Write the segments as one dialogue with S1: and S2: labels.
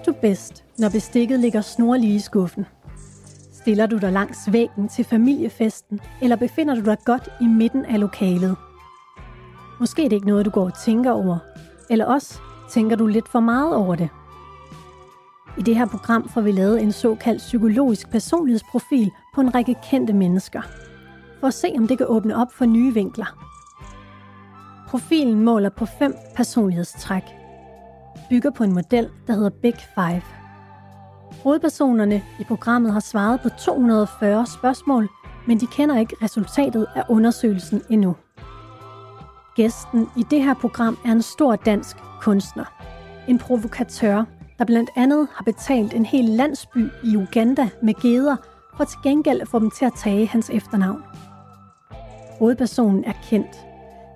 S1: Trives du bedst, når bestikket ligger snorlige i skuffen? Stiller du dig langs væggen til familiefesten, eller befinder du dig godt i midten af lokalet? Måske er det ikke noget, du går og tænker over, eller også tænker du lidt for meget over det. I det her program får vi lavet en såkaldt psykologisk personlighedsprofil på en række kendte mennesker, for at se om det kan åbne op for nye vinkler. Profilen måler på fem personlighedstræk, bygger på en model, der hedder Big Five. Hovedpersonerne i programmet har svaret på 240 spørgsmål, men de kender ikke resultatet af undersøgelsen endnu. Gæsten i det her program er en stor dansk kunstner. En provokatør, der blandt andet har betalt en hel landsby i Uganda med geder for til gengæld at få dem til at tage hans efternavn. Hovedpersonen er kendt,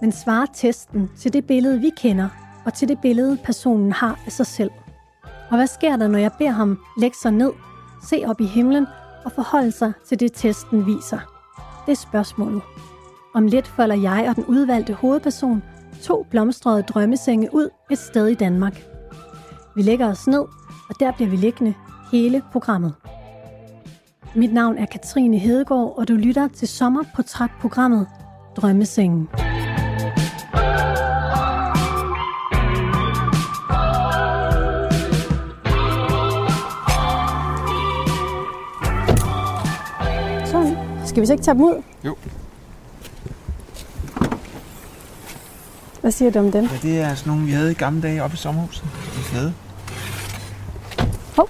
S1: men svarer testen til det billede, vi kender, og til det billede, personen har af sig selv. Og hvad sker der, når jeg beder ham lægge sig ned, se op i himlen og forholde sig til det, testen viser? Det er spørgsmålet. Om lidt folder jeg og den udvalgte hovedperson to blomstrede drømmesenge ud et sted i Danmark. Vi lægger os ned, og der bliver vi liggende hele programmet. Mit navn er Katrine Hedegaard, og du lytter til sommerportrætprogrammet Drømmesengen. Drømmesengen. Skal vi så ikke tage dem ud?
S2: Jo.
S1: Hvad siger du om dem?
S2: Ja, det er sådan nogle, vi havde i gamle dage oppe i sommerhuset. De er flade.
S1: Hov.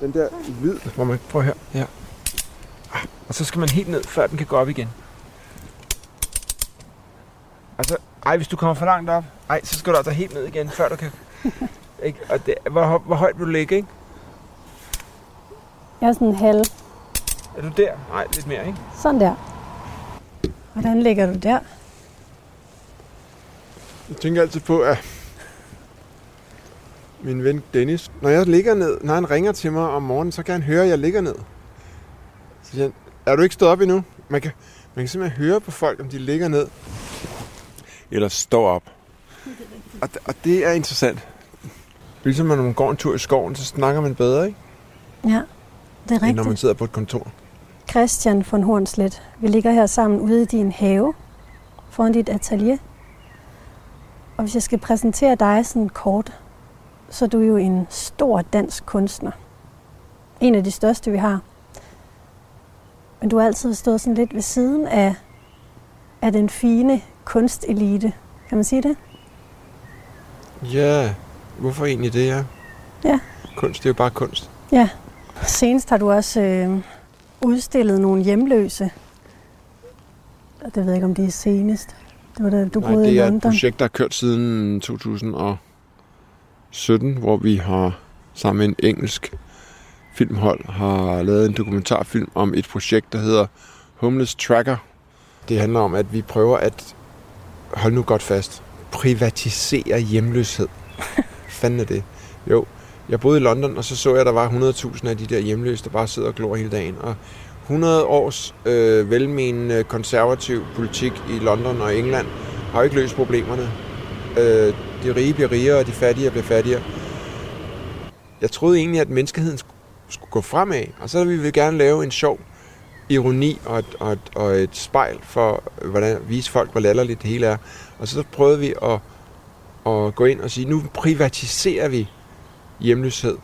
S2: Den der lyd, hvor man prøver her. Ja. Ah, Og så skal man helt ned, før den kan gå op igen. Altså, ej, hvis du kommer for langt op, ej, så skal du altså helt ned igen, før du kan... ikke? Og det, hvor, hvor højt vil du ligge, ikke?
S1: Jeg er sådan halv.
S2: Er du der? Nej, lidt mere, ikke?
S1: Sådan der. Hvordan ligger du der?
S2: Jeg tænker altid på, at min ven Dennis, når jeg ligger ned, når han ringer til mig om morgenen, så kan han høre, at jeg ligger ned. Så siger han, er du ikke stået op endnu? Man kan, man kan simpelthen høre på folk, om de ligger ned. Eller står op. Og, og det er interessant. Ligesom når man går en tur i skoven, så snakker man bedre, ikke?
S1: Ja, det er
S2: End når
S1: rigtigt.
S2: man sidder på et kontor.
S1: Christian von Hornslet, vi ligger her sammen ude i din have, foran dit atelier. Og hvis jeg skal præsentere dig sådan kort, så er du jo en stor dansk kunstner. En af de største, vi har. Men du har altid stået sådan lidt ved siden af, af den fine kunstelite. Kan man sige det?
S2: Ja, hvorfor egentlig det, ja?
S1: Ja.
S2: Kunst, det er jo bare kunst.
S1: Ja. Senest har du også øh, udstillet nogle hjemløse. Det ved jeg ikke, om det er senest. Det var da du
S2: Nej,
S1: boede i
S2: det er et
S1: London.
S2: projekt, der har kørt siden 2017, hvor vi har sammen med en engelsk filmhold har lavet en dokumentarfilm om et projekt, der hedder Homeless Tracker. Det handler om, at vi prøver at, hold nu godt fast, privatisere hjemløshed. Fanden er det? Jo, jeg boede i London, og så så jeg, at der var 100.000 af de der hjemløse, der bare sidder og glor hele dagen. Og 100 års øh, velmenende konservativ politik i London og England har jo ikke løst problemerne. Øh, de rige bliver rigere, og de fattige bliver fattigere. Jeg troede egentlig, at menneskeheden skulle, gå fremad, og så ville vi gerne lave en sjov ironi og et, og et, og et spejl for, hvordan vise folk, hvor latterligt det hele er. Og så prøvede vi at, at gå ind og sige, nu privatiserer vi hjemløshed.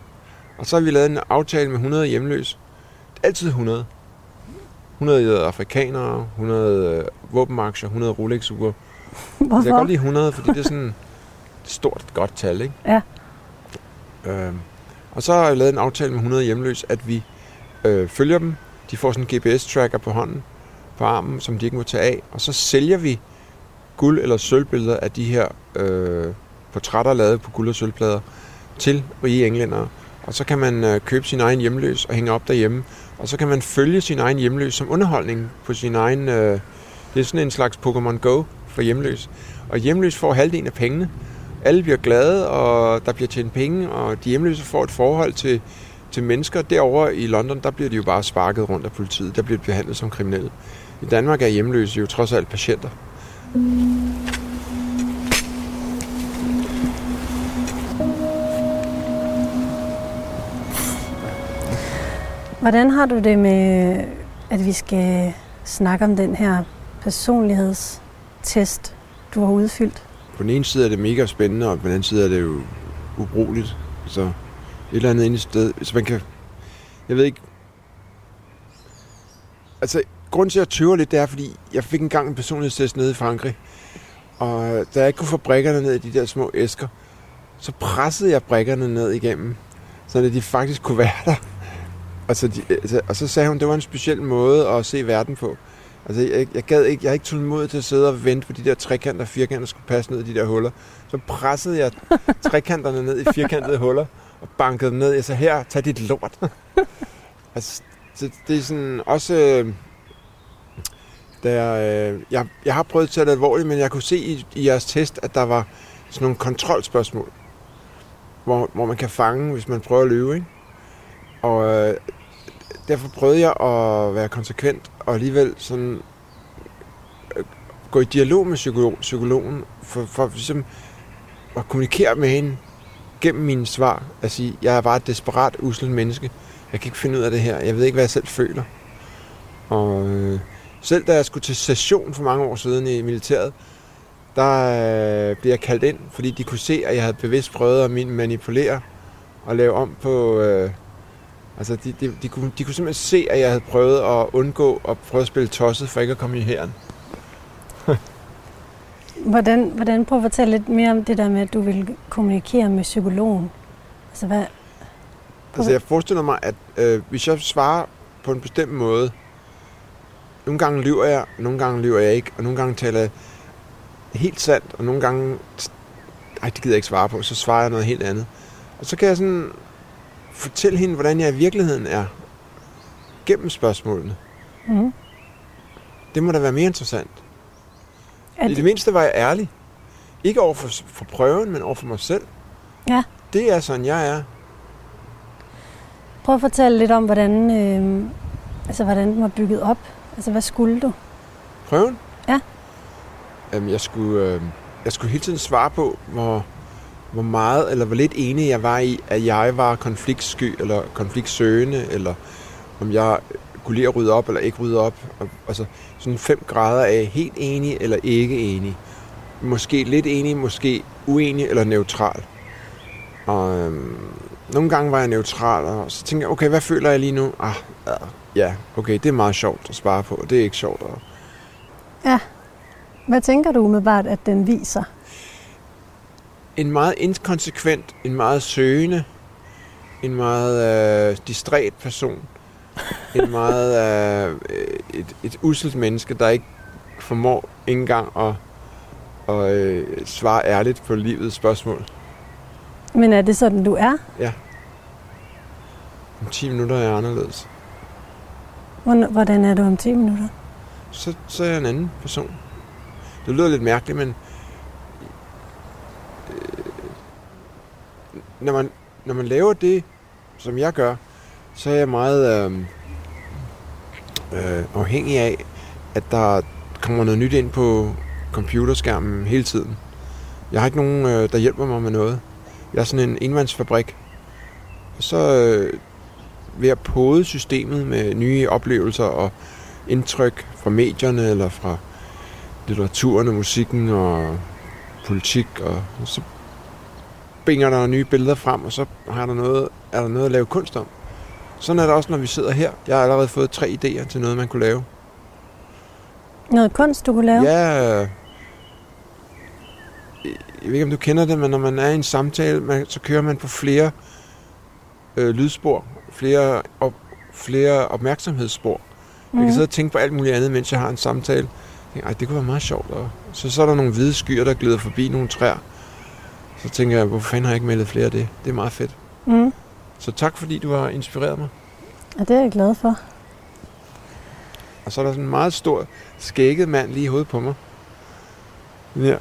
S2: Og så har vi lavet en aftale med 100 hjemløse. Altid 100. 100 afrikanere, 100 øh, våbenaktier, 100 Rolex-ure. Jeg kan
S1: Hvorfor?
S2: godt lide 100, fordi det er sådan et stort, godt tal, ikke?
S1: Ja.
S2: Øhm, og så har jeg lavet en aftale med 100 hjemløse, at vi øh, følger dem. De får sådan en GPS-tracker på hånden, på armen, som de ikke må tage af. Og så sælger vi guld- eller sølvbilleder af de her øh, portrætter lavet på guld- og sølvplader til rige englændere. Og så kan man øh, købe sin egen hjemløs og hænge op derhjemme. Og så kan man følge sin egen hjemløs som underholdning på sin egen... Øh, det er sådan en slags Pokémon Go for hjemløs. Og hjemløs får halvdelen af pengene. Alle bliver glade, og der bliver tjent penge, og de hjemløse får et forhold til, til mennesker. Derovre i London, der bliver de jo bare sparket rundt af politiet. Der bliver de behandlet som kriminelle. I Danmark er hjemløse jo trods alt patienter.
S1: Hvordan har du det med, at vi skal snakke om den her personlighedstest, du har udfyldt?
S2: På den ene side er det mega spændende, og på den anden side er det jo ubrugeligt. Så et eller andet ene sted. Så altså, man kan... Jeg ved ikke... Altså, grunden til, at jeg tøver lidt, det er, fordi jeg fik engang en personlighedstest nede i Frankrig. Og øh, da jeg ikke kunne få brækkerne ned i de der små æsker, så pressede jeg brikkerne ned igennem, så de faktisk kunne være der. Og så, de, altså, og så sagde hun, det var en speciel måde at se verden på. Altså, jeg, jeg, gad ikke, jeg har ikke tålmodighed til at sidde og vente på de der trekanter og firkanter skulle passe ned i de der huller. Så pressede jeg trekanterne ned i firkantede huller og bankede dem ned. Jeg sagde, her, tag dit lort. altså, det, det er sådan også... Øh, der, øh, jeg, jeg har prøvet at tage det alvorligt, men jeg kunne se i, i jeres test, at der var sådan nogle kontrolspørgsmål, hvor, hvor man kan fange, hvis man prøver at løbe. Ikke? Og øh, derfor prøvede jeg at være konsekvent og alligevel sådan øh, gå i dialog med psykolog, psykologen for, for ligesom at kommunikere med hende gennem mine svar. At sige, jeg er bare et desperat, uslet menneske. Jeg kan ikke finde ud af det her. Jeg ved ikke, hvad jeg selv føler. Og øh, selv da jeg skulle til session for mange år siden i militæret, der øh, blev jeg kaldt ind, fordi de kunne se, at jeg havde bevidst prøvet at manipulere og lave om på... Øh, altså, de, de, de, kunne, de kunne simpelthen se, at jeg havde prøvet at undgå at prøve at spille tosset, for ikke at komme i hæren.
S1: hvordan, hvordan prøv at fortælle lidt mere om det der med, at du vil kommunikere med psykologen? Altså, hvad...
S2: Altså, jeg forestiller mig, at øh, hvis jeg svarer på en bestemt måde, nogle gange lyver jeg, nogle gange lyver jeg ikke, og nogle gange taler jeg helt sandt, og nogle gange, ej, det gider jeg ikke svare på, så svarer jeg noget helt andet. Og så kan jeg sådan fortælle hende, hvordan jeg i virkeligheden er, gennem spørgsmålene. Mm. Det må da være mere interessant. det... I det mindste var jeg ærlig. Ikke over for, for prøven, men over for mig selv.
S1: Ja.
S2: Det er sådan, jeg er.
S1: Prøv at fortælle lidt om, hvordan, øh, altså, hvordan den var bygget op. Altså, hvad skulle du?
S2: Prøven?
S1: Ja.
S2: Øhm, jeg, skulle, øh, jeg skulle hele tiden svare på, hvor, hvor meget eller hvor lidt enig jeg var i, at jeg var konfliktsky eller konfliktsøgende, eller om jeg kunne lide at rydde op eller ikke rydde op. Altså sådan fem grader af helt enig eller ikke enig. Måske lidt enig, måske uenig eller neutral. Og øhm, nogle gange var jeg neutral, og så tænkte jeg, okay, hvad føler jeg lige nu? Ah, ah ja, okay, det er meget sjovt at spare på, det er ikke sjovt at...
S1: Ja. Hvad tænker du umiddelbart, at den viser?
S2: En meget inkonsekvent, en meget søgende, en meget øh, distræt person. En meget øh, et, et uselt menneske, der ikke formår ikke engang at, at øh, svare ærligt på livets spørgsmål.
S1: Men er det sådan, du er?
S2: Ja. Om 10 minutter er jeg anderledes.
S1: Hvordan er du om 10 minutter?
S2: Så, så er jeg en anden person. Det lyder lidt mærkeligt, men når, man, når man laver det, som jeg gør, så er jeg meget øh, øh, afhængig af, at der kommer noget nyt ind på computerskærmen hele tiden. Jeg har ikke nogen, øh, der hjælper mig med noget. Jeg er sådan en enmandsfabrik. Så øh, ved at pode systemet med nye oplevelser og indtryk fra medierne eller fra litteraturen og musikken og politik, og så binger der nye billeder frem, og så har der noget, er der noget at lave kunst om. Sådan er det også, når vi sidder her. Jeg har allerede fået tre idéer til noget, man kunne lave.
S1: Noget kunst, du kunne lave?
S2: Ja. Jeg ved ikke, om du kender det, men når man er i en samtale, man, så kører man på flere øh, lydspor, flere, op, flere opmærksomhedsspor. Mm. Jeg kan mhm. sidde og tænke på alt muligt andet, mens jeg har en samtale. Jeg tænker, det kunne være meget sjovt. Og så, så er der nogle hvide skyer, der glider forbi nogle træer. Så tænker jeg, hvorfor fanden har jeg ikke meldet flere af det? Det er meget fedt. Mm. Så tak, fordi du har inspireret mig.
S1: Ja, det er jeg glad for.
S2: Og så er der sådan en meget stor, skægget mand lige i hovedet på mig. Ja.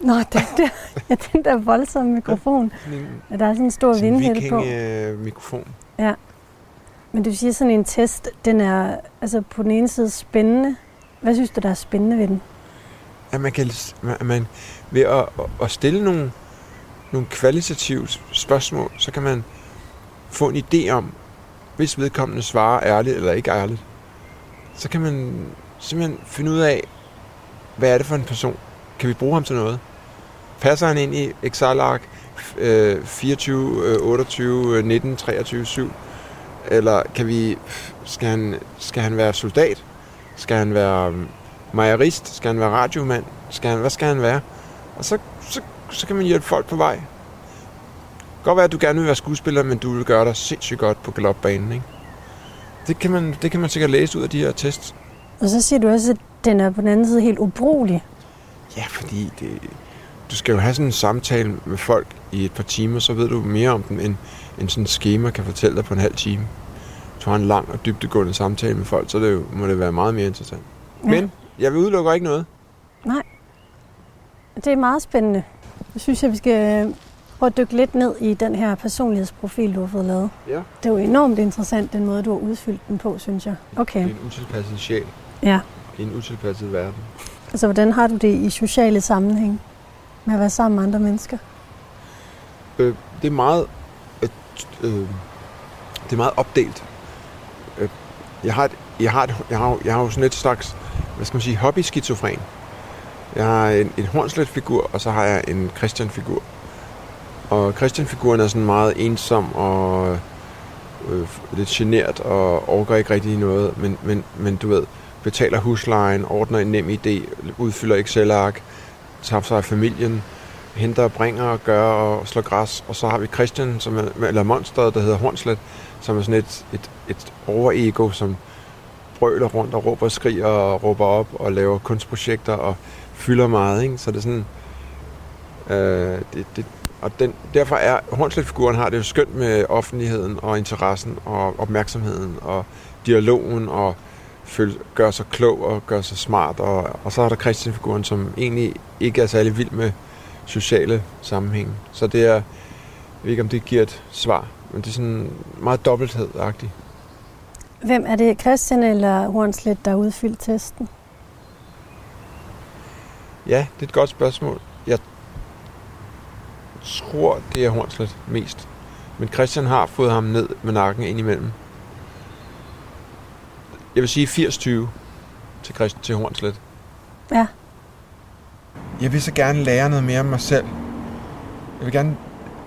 S1: Nå, den der, ja, den der voldsomme mikrofon. Ja, der er sådan en stor vindhætte på.
S2: Øh, mikrofon.
S1: Ja. Men du siger sådan en test, den er altså på den ene side spændende. Hvad synes du, der er spændende ved den?
S2: At man kan, man, ved at, at stille nogle, nogle kvalitative spørgsmål, så kan man få en idé om, hvis vedkommende svarer ærligt eller ikke ærligt, så kan man simpelthen finde ud af, hvad er det for en person? Kan vi bruge ham til noget? Passer han ind i Excel-ark 24, 28, 19, 23, 7? Eller kan vi, skal han, skal han være soldat? Skal han være um, mejerist? Skal han være radiomand? Skal han, hvad skal han være? Og så, så, så kan man hjælpe folk på vej. Godt være, at du gerne vil være skuespiller, men du vil gøre dig sindssygt godt på galopbanen. Ikke? Det, kan man, det kan man sikkert læse ud af de her tests.
S1: Og så siger du også, at den er på den anden side helt ubrugelig.
S2: Ja, fordi det, du skal jo have sådan en samtale med folk i et par timer, så ved du mere om dem, end, end sådan et schema kan fortælle dig på en halv time. Du har en lang og dybdegående samtale med folk, så det jo, må det være meget mere interessant. Ja. Men jeg vil udelukke ikke noget.
S1: Nej. Det er meget spændende. Jeg synes, at vi skal prøve at dykke lidt ned i den her personlighedsprofil, du har fået lavet.
S2: Ja.
S1: Det er jo enormt interessant, den måde, du har udfyldt den på, synes jeg. Okay.
S2: Det er en utilpasset sjæl.
S1: Ja.
S2: I en utilpasset verden.
S1: Altså, hvordan har du det i sociale sammenhæng med at være sammen med andre mennesker?
S2: Øh, det er meget... Øh, øh, det er meget opdelt. Øh, jeg har, et, jeg, har et, jeg, har, jeg har jo sådan et slags, hvad skal man sige, hobby-skizofren. Jeg har en, en Hornslet-figur, og så har jeg en Christian-figur. Og Christian-figuren er sådan meget ensom og øh, lidt genert og overgår ikke rigtig noget. Men, men, men du ved, betaler huslejen, ordner en nem idé, udfylder Excel-ark, tager sig af familien, henter og bringer og gør og slår græs. Og så har vi Christian, som er, eller monsteret, der hedder Hornslet, som er sådan et, et, et overego, som brøler rundt og råber og skriger og råber op og laver kunstprojekter og fylder meget. Ikke? Så det er sådan... Øh, det, det, og den, derfor er Hornslet-figuren har det jo skønt med offentligheden og interessen og opmærksomheden og dialogen og føle, gør sig klog og gør sig smart. Og, og så er der Christian-figuren, som egentlig ikke er særlig vild med sociale sammenhæng. Så det er, jeg ved ikke om det giver et svar, men det er sådan meget dobbelthed-agtigt.
S1: Hvem er det, Christian eller Hornslet, der udfyldte udfyldt testen?
S2: Ja, det er et godt spørgsmål. Jeg tror, det er Hornslet mest. Men Christian har fået ham ned med nakken ind imellem. Jeg vil sige 80-20 til, Christian, til Hornslet.
S1: Ja.
S2: Jeg vil så gerne lære noget mere om mig selv. Jeg vil gerne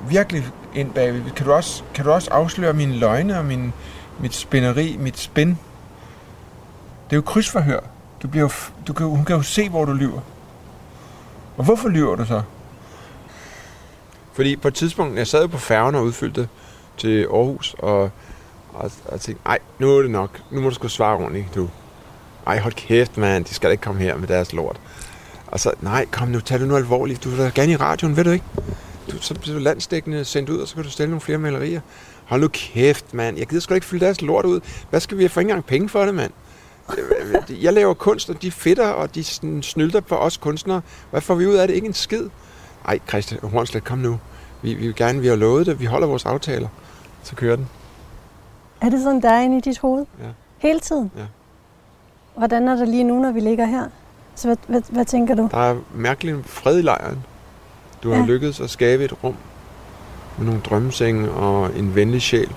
S2: virkelig ind bagved. Kan du også, kan du også afsløre mine løgne og min, mit spænderi, mit spin? Det er jo krydsforhør. Du bliver jo, du kan, hun kan jo se, hvor du lyver. Og hvorfor lyver du så? Fordi på et tidspunkt, jeg sad jo på færgen og udfyldte til Aarhus, og, og, og tænkte, nej, nu er det nok. Nu må du sgu svare ordentligt, du. Ej, hold kæft, mand. De skal da ikke komme her med deres lort. Og så, nej, kom nu, tag det nu alvorligt. Du er da gerne i radioen, ved du ikke? Du, så bliver du landstækkende sendt ud, og så kan du stille nogle flere malerier. Hold nu kæft, mand. Jeg gider sgu da ikke fylde deres lort ud. Hvad skal vi have for engang penge for det, mand? Jeg laver kunst, og de fedter, og de snylder på os kunstnere. Hvad får vi ud af det? Ikke en skid. Ej, Christian Hornslet, kom nu. Vi, vi vil gerne, vi har lovet det. Vi holder vores aftaler. Så kører den.
S1: Er det sådan, der er inde i dit hoved?
S2: Ja.
S1: Hele tiden?
S2: Ja.
S1: Hvordan er det lige nu, når vi ligger her? Så hvad, hvad, hvad tænker du?
S2: Der er mærkelig fred i lejren. Du har
S1: Ja.
S2: ja. lykkedes at skabe et rum med nogle drømmesenge og en venlig sjæl.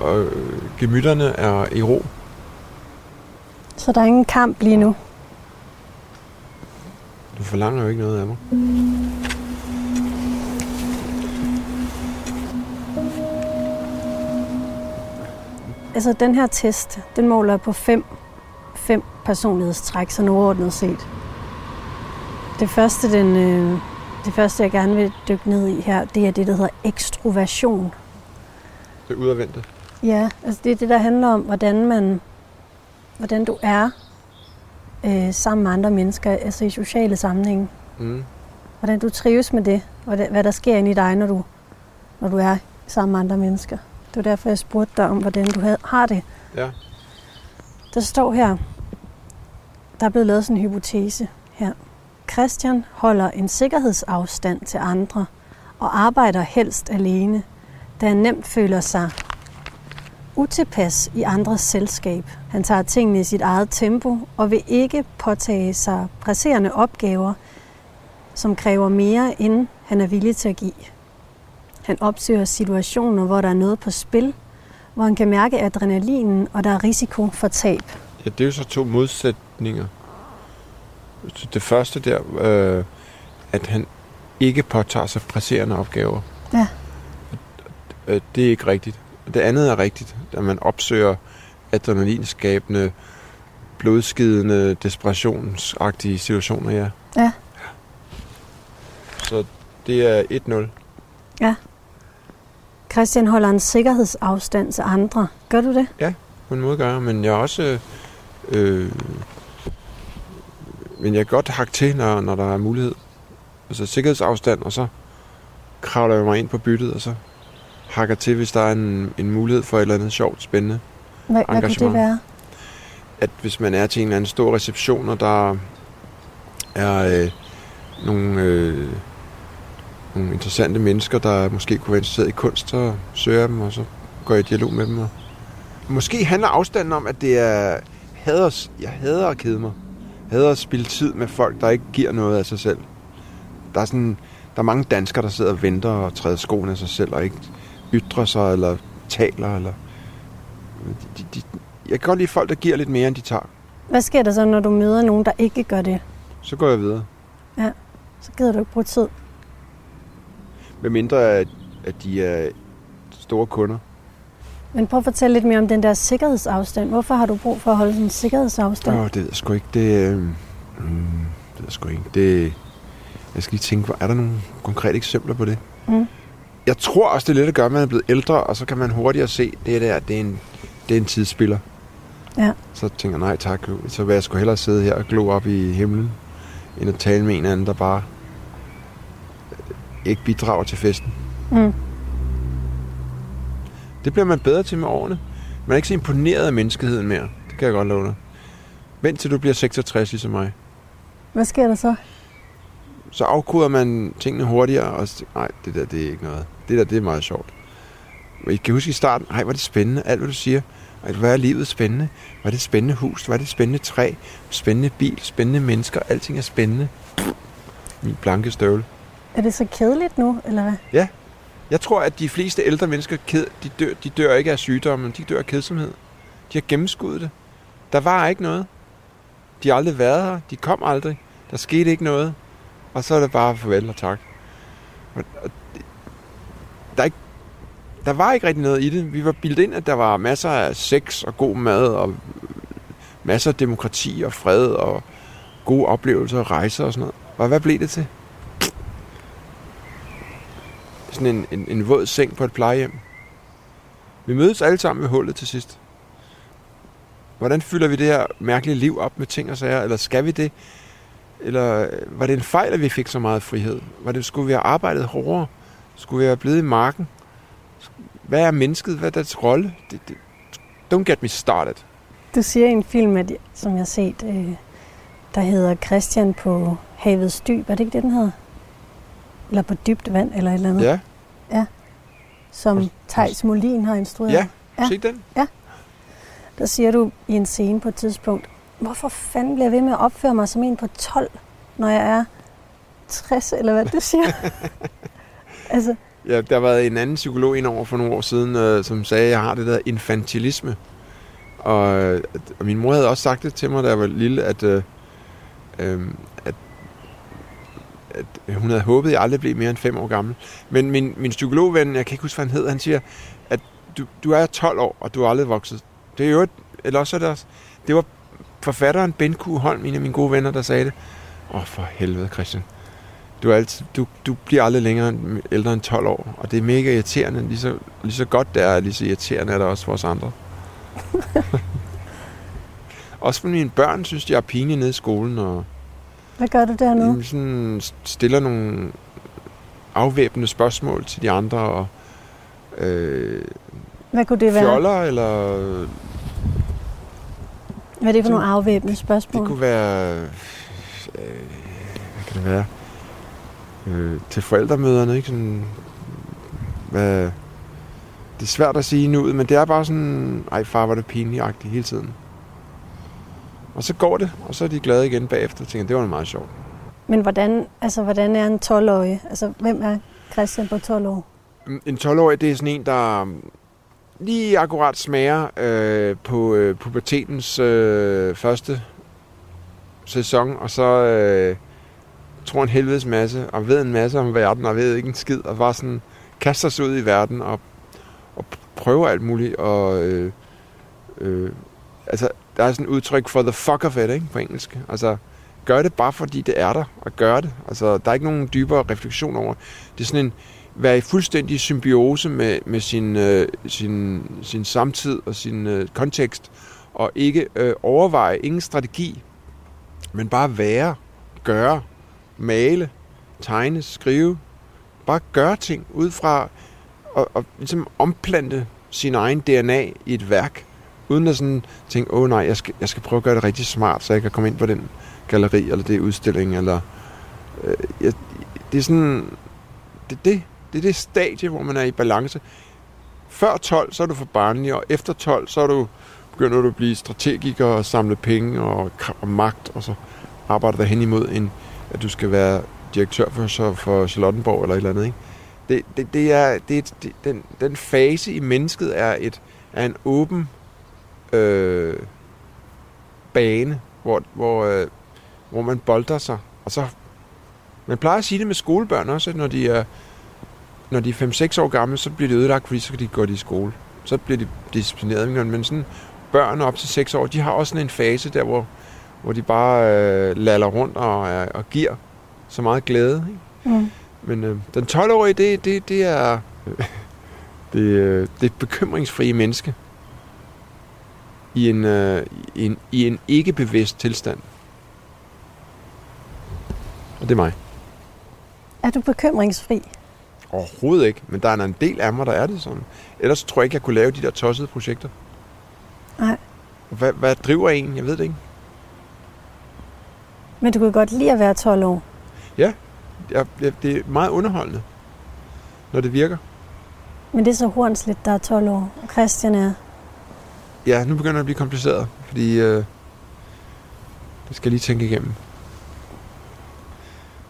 S2: Og øh, gemytterne er i ro.
S1: Så der er ingen kamp lige nu?
S2: Du forlanger jo ikke noget af mig.
S1: Altså, den her test, den måler på fem, fem personlighedstræk, så overordnet set. Det første, den, øh, det første, jeg gerne vil dykke ned i her, det er det, der hedder ekstroversion.
S2: Det udadvendte.
S1: Ja, altså det er det, der handler om, hvordan man, hvordan du er øh, sammen med andre mennesker, altså i sociale sammenhænge.
S2: Mm.
S1: Hvordan du trives med det, og det, hvad der sker inde i dig, når du, når du er sammen med andre mennesker. Det var derfor, jeg spurgte dig om, hvordan du havde, har det.
S2: Ja.
S1: Der står her, der er blevet lavet sådan en hypotese her. Christian holder en sikkerhedsafstand til andre og arbejder helst alene, da han nemt føler sig utilpas i andres selskab. Han tager tingene i sit eget tempo og vil ikke påtage sig presserende opgaver, som kræver mere, end han er villig til at give. Han opsøger situationer, hvor der er noget på spil, hvor han kan mærke adrenalinen, og der er risiko for tab.
S2: Ja, det er jo så to modsætninger. Det første der, øh, at han ikke påtager sig presserende opgaver.
S1: Ja.
S2: Øh, det er ikke rigtigt. Det andet er rigtigt, at man opsøger adrenalinskabende, blodskidende, desperationsagtige situationer, ja.
S1: Ja.
S2: Så det er 1-0.
S1: Ja. Christian holder en sikkerhedsafstand til andre. Gør du det?
S2: Ja, på en måde gør jeg, men jeg er også... Øh, men jeg kan godt hakke til, når, når der er mulighed. Altså sikkerhedsafstand, og så kravler jeg mig ind på byttet, og så hakker til, hvis der er en, en mulighed for et eller andet sjovt, spændende
S1: Hvad, hvad kunne det være?
S2: At hvis man er til en eller anden stor reception, og der er øh, nogle, øh, nogle interessante mennesker, der måske kunne være interesseret i kunst, så søger jeg dem, og så går jeg i dialog med dem. Og måske handler afstanden om, at det er hader, jeg hader at kede mig. Jeg hader at spille tid med folk, der ikke giver noget af sig selv. Der er, sådan, der er mange danskere, der sidder og venter og træder skoene af sig selv, og ikke ytrer sig, eller taler, eller... De, de, jeg kan godt lide folk, der giver lidt mere, end de tager.
S1: Hvad sker der så, når du møder nogen, der ikke gør det?
S2: Så går jeg videre.
S1: Ja, så gider du ikke bruge tid.
S2: Med mindre, at, at de er store kunder.
S1: Men prøv at fortælle lidt mere om den der sikkerhedsafstand. Hvorfor har du brug for at holde sådan en sikkerhedsafstand?
S2: Åh, det ved jeg sgu ikke. Det, øh, mm, det ved jeg sgu ikke. Det, jeg skal lige tænke, er der nogle konkrete eksempler på det?
S1: Mm.
S2: Jeg tror også, det er lidt at gøre, at man er blevet ældre, og så kan man hurtigere se, det der, det er en, det er en tidsspiller.
S1: Ja.
S2: Så tænker jeg, nej tak, så vil jeg sgu hellere sidde her og glo op i himlen, end at tale med en anden, der bare ikke bidrager til festen.
S1: Mm.
S2: Det bliver man bedre til med årene. Man er ikke så imponeret af menneskeheden mere. Det kan jeg godt love dig. Vent til du bliver 66 ligesom mig.
S1: Hvad sker der så?
S2: Så afkoder man tingene hurtigere, og nej, det der, det er ikke noget. Det der, det er meget sjovt. I kan huske i starten, ej, er det spændende, alt hvad du siger. Ej, hvor er livet spændende. Er det spændende hus, er det spændende træ, spændende bil, spændende mennesker, alting er spændende. Min blanke støvle.
S1: Er det så kedeligt nu, eller hvad?
S2: Jeg tror, at de fleste ældre mennesker, ked, de, dør, de dør ikke af sygdomme, de dør af kedsomhed. De har gennemskuddet det. Der var ikke noget. De har aldrig været her. De kom aldrig. Der skete ikke noget. Og så er det bare farvel og tak. Og, og, det- der, er ikke, der var ikke rigtig noget i det. Vi var bildet ind, at der var masser af sex og god mad og masser af demokrati og fred og gode oplevelser og rejser og sådan noget. Og hvad blev det til? Sådan en, en, en våd seng på et plejehjem. Vi mødes alle sammen ved hullet til sidst. Hvordan fylder vi det her mærkelige liv op med ting og sager? Eller skal vi det? Eller øh, var det en fejl, at vi fik så meget frihed? Var det, skulle vi have arbejdet hårdere? Skulle vi have blevet i marken? Hvad er mennesket? Hvad er dets rolle? Det, det, don't get me started.
S1: Du siger i en film, at, som jeg har set, øh, der hedder Christian på havets dyb. Er det ikke det, den hedder? Eller på dybt vand, eller et eller andet?
S2: Ja,
S1: Som Thijs Molin har instrueret.
S2: ja.
S1: Ja.
S2: Se den.
S1: Der siger du i en scene på et tidspunkt, hvorfor fanden bliver jeg ved med at opføre mig som en på 12, når jeg er 60, eller hvad du siger? altså,
S2: Ja, der var en anden psykolog ind over for nogle år siden, øh, som sagde, at jeg har det der infantilisme. Og, og min mor havde også sagt det til mig, da jeg var lille, at, øh, øh, at, at hun havde håbet, at jeg aldrig blev mere end fem år gammel. Men min, min psykologven, jeg kan ikke huske, hvad han hed, han siger, at du, du er 12 år, og du er aldrig vokset. Det er jo et, eller også er det også, det var forfatteren Ben Q. Holm, en af mine gode venner, der sagde det. Åh, oh, for helvede, Christian. Du, er altid, du, du bliver aldrig længere end- ældre end 12 år, og det er mega irriterende. Lige så, lige så godt det er, lige så irriterende er det også for os andre. også for mine børn synes, de er pinlige nede i skolen, og
S1: hvad gør du dernede?
S2: de sådan stiller nogle afvæbnende spørgsmål til de andre, og øh,
S1: Hvad kunne det være?
S2: fjoller, eller
S1: Hvad er det for nogle afvæbnende spørgsmål?
S2: det kunne være... Øh, hvad kan det være? Øh, til forældremøderne, ikke? Sådan, hvad, det er svært at sige nu, men det er bare sådan, ej far, var det pinligt hele tiden. Og så går det, og så er de glade igen bagefter og tænker, det var meget sjovt.
S1: Men hvordan, altså, hvordan er en 12-årig? Altså, hvem er Christian på 12 år?
S2: En 12-årig, det er sådan en, der lige akkurat smager øh, på øh, pubertetens øh, første sæson, og så øh, tror en helvedes masse, og ved en masse om verden, og ved ikke en skid, og bare sådan kaster sig ud i verden, og, og prøver alt muligt, og øh, øh, altså, der er sådan et udtryk for the fuck of it, ikke, på engelsk. Altså, gør det bare fordi det er der, og gør det. Altså, der er ikke nogen dybere refleksion over. Det er sådan en, være i fuldstændig symbiose med, med sin, øh, sin, sin samtid og sin øh, kontekst, og ikke øh, overveje, ingen strategi, men bare være, gøre, male, tegne, skrive, bare gøre ting ud fra og, og ligesom omplante sin egen DNA i et værk, uden at sådan tænke, åh oh, nej, jeg skal, jeg skal prøve at gøre det rigtig smart, så jeg kan komme ind på den galleri, eller det udstilling, eller øh, jeg, det er sådan, det, det, det er det stadie, hvor man er i balance. Før 12, så er du for barnlig, og efter 12, så er du, begynder du at blive strategiker og samle penge og, og magt, og så arbejder der hen imod, en, at du skal være direktør for, så for Charlottenborg eller et eller andet. Ikke? Det, det, det er, det, det, den, den fase i mennesket er, et, er en åben øh, bane, hvor, hvor, øh, hvor man bolder sig. Og så, man plejer at sige det med skolebørn også, at når de er når de er 5-6 år gamle, så bliver de ødelagt, fordi så kan de gå i skole. Så bliver de disciplineret. Men sådan børn op til 6 år, de har også sådan en fase der, hvor, hvor de bare øh, laller rundt og, og giver så meget glæde. Ikke? Mm. Men øh, den 12-årige, det, det, det er det, øh, det bekymringsfrie menneske i en, øh, i en, i en ikke-bevidst tilstand. Og det er mig.
S1: Er du bekymringsfri?
S2: Overhovedet ikke, men der er en del af mig, der er det sådan. Ellers tror jeg ikke, jeg kunne lave de der tossede projekter.
S1: Nej.
S2: Hvad, hvad driver en? Jeg ved det ikke.
S1: Men du kan godt lide at være 12 år.
S2: Ja, jeg, jeg, det er meget underholdende, når det virker.
S1: Men det er så Hornslet, der er 12 år, og Christian er...
S2: Ja, nu begynder det at blive kompliceret, fordi øh, det skal jeg lige tænke igennem.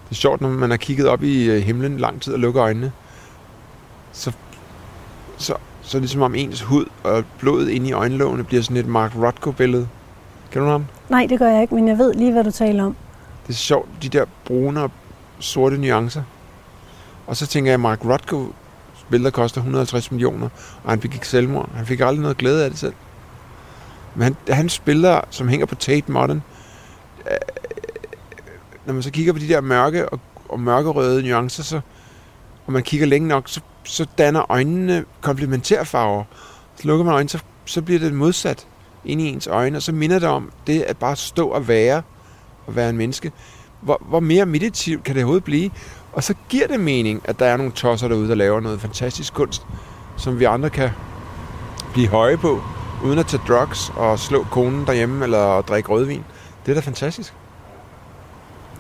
S2: Det er sjovt, når man har kigget op i øh, himlen lang tid og lukker øjnene, så, så, så er det som om ens hud og blodet inde i øjenlågene bliver sådan et Mark Rothko-billede. Kan du ham?
S1: Nej, det gør jeg ikke, men jeg ved lige, hvad du taler om.
S2: Det er sjovt, de der brune og sorte nuancer. Og så tænker jeg, at Mark Rothko billeder koster 150 millioner, og han begik selvmord. Han fik aldrig noget glæde af det selv. Men han, hans billeder, som hænger på Tate Modern, når man så kigger på de der mørke og, og mørkerøde nuancer, så, og man kigger længe nok, så, så danner øjnene komplementærfarver. Så lukker man øjnene, så, så bliver det modsat ind i ens øjne, og så minder det om det at bare stå og være, og være en menneske. Hvor, hvor mere meditativt kan det overhovedet blive? Og så giver det mening, at der er nogle tosser derude, der laver noget fantastisk kunst, som vi andre kan blive høje på, uden at tage drugs og slå konen derhjemme eller drikke rødvin. Det er da fantastisk.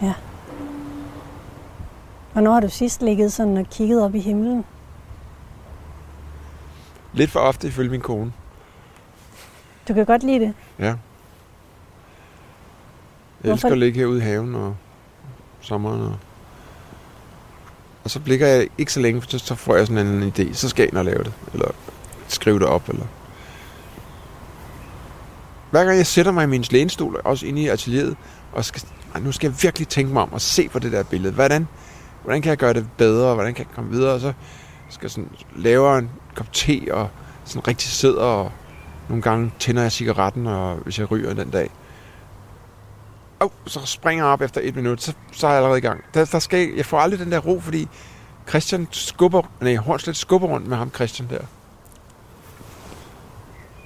S1: Ja. Hvornår har du sidst ligget sådan og kigget op i himlen?
S2: Lidt for ofte ifølge min kone.
S1: Du kan godt lide det?
S2: Ja. Jeg Hvorfor? elsker at ligge herude i haven og sommeren. Og, og så blikker jeg ikke så længe, for så får jeg sådan en idé. Så skal jeg ind og lave det. Eller skrive det op. Eller... Hver gang jeg sætter mig i min lænestol, også inde i atelieret, og skal nu skal jeg virkelig tænke mig om at se på det der billede. Hvordan, hvordan kan jeg gøre det bedre? Hvordan kan jeg komme videre? Og så skal jeg sådan lave en kop te og sådan rigtig sidder og nogle gange tænder jeg cigaretten, og hvis jeg ryger den dag. Og så springer jeg op efter et minut, så, så er jeg allerede i gang. Der, der skal, jeg får aldrig den der ro, fordi Christian skubber, nej, Hornslet skubber rundt med ham, Christian der.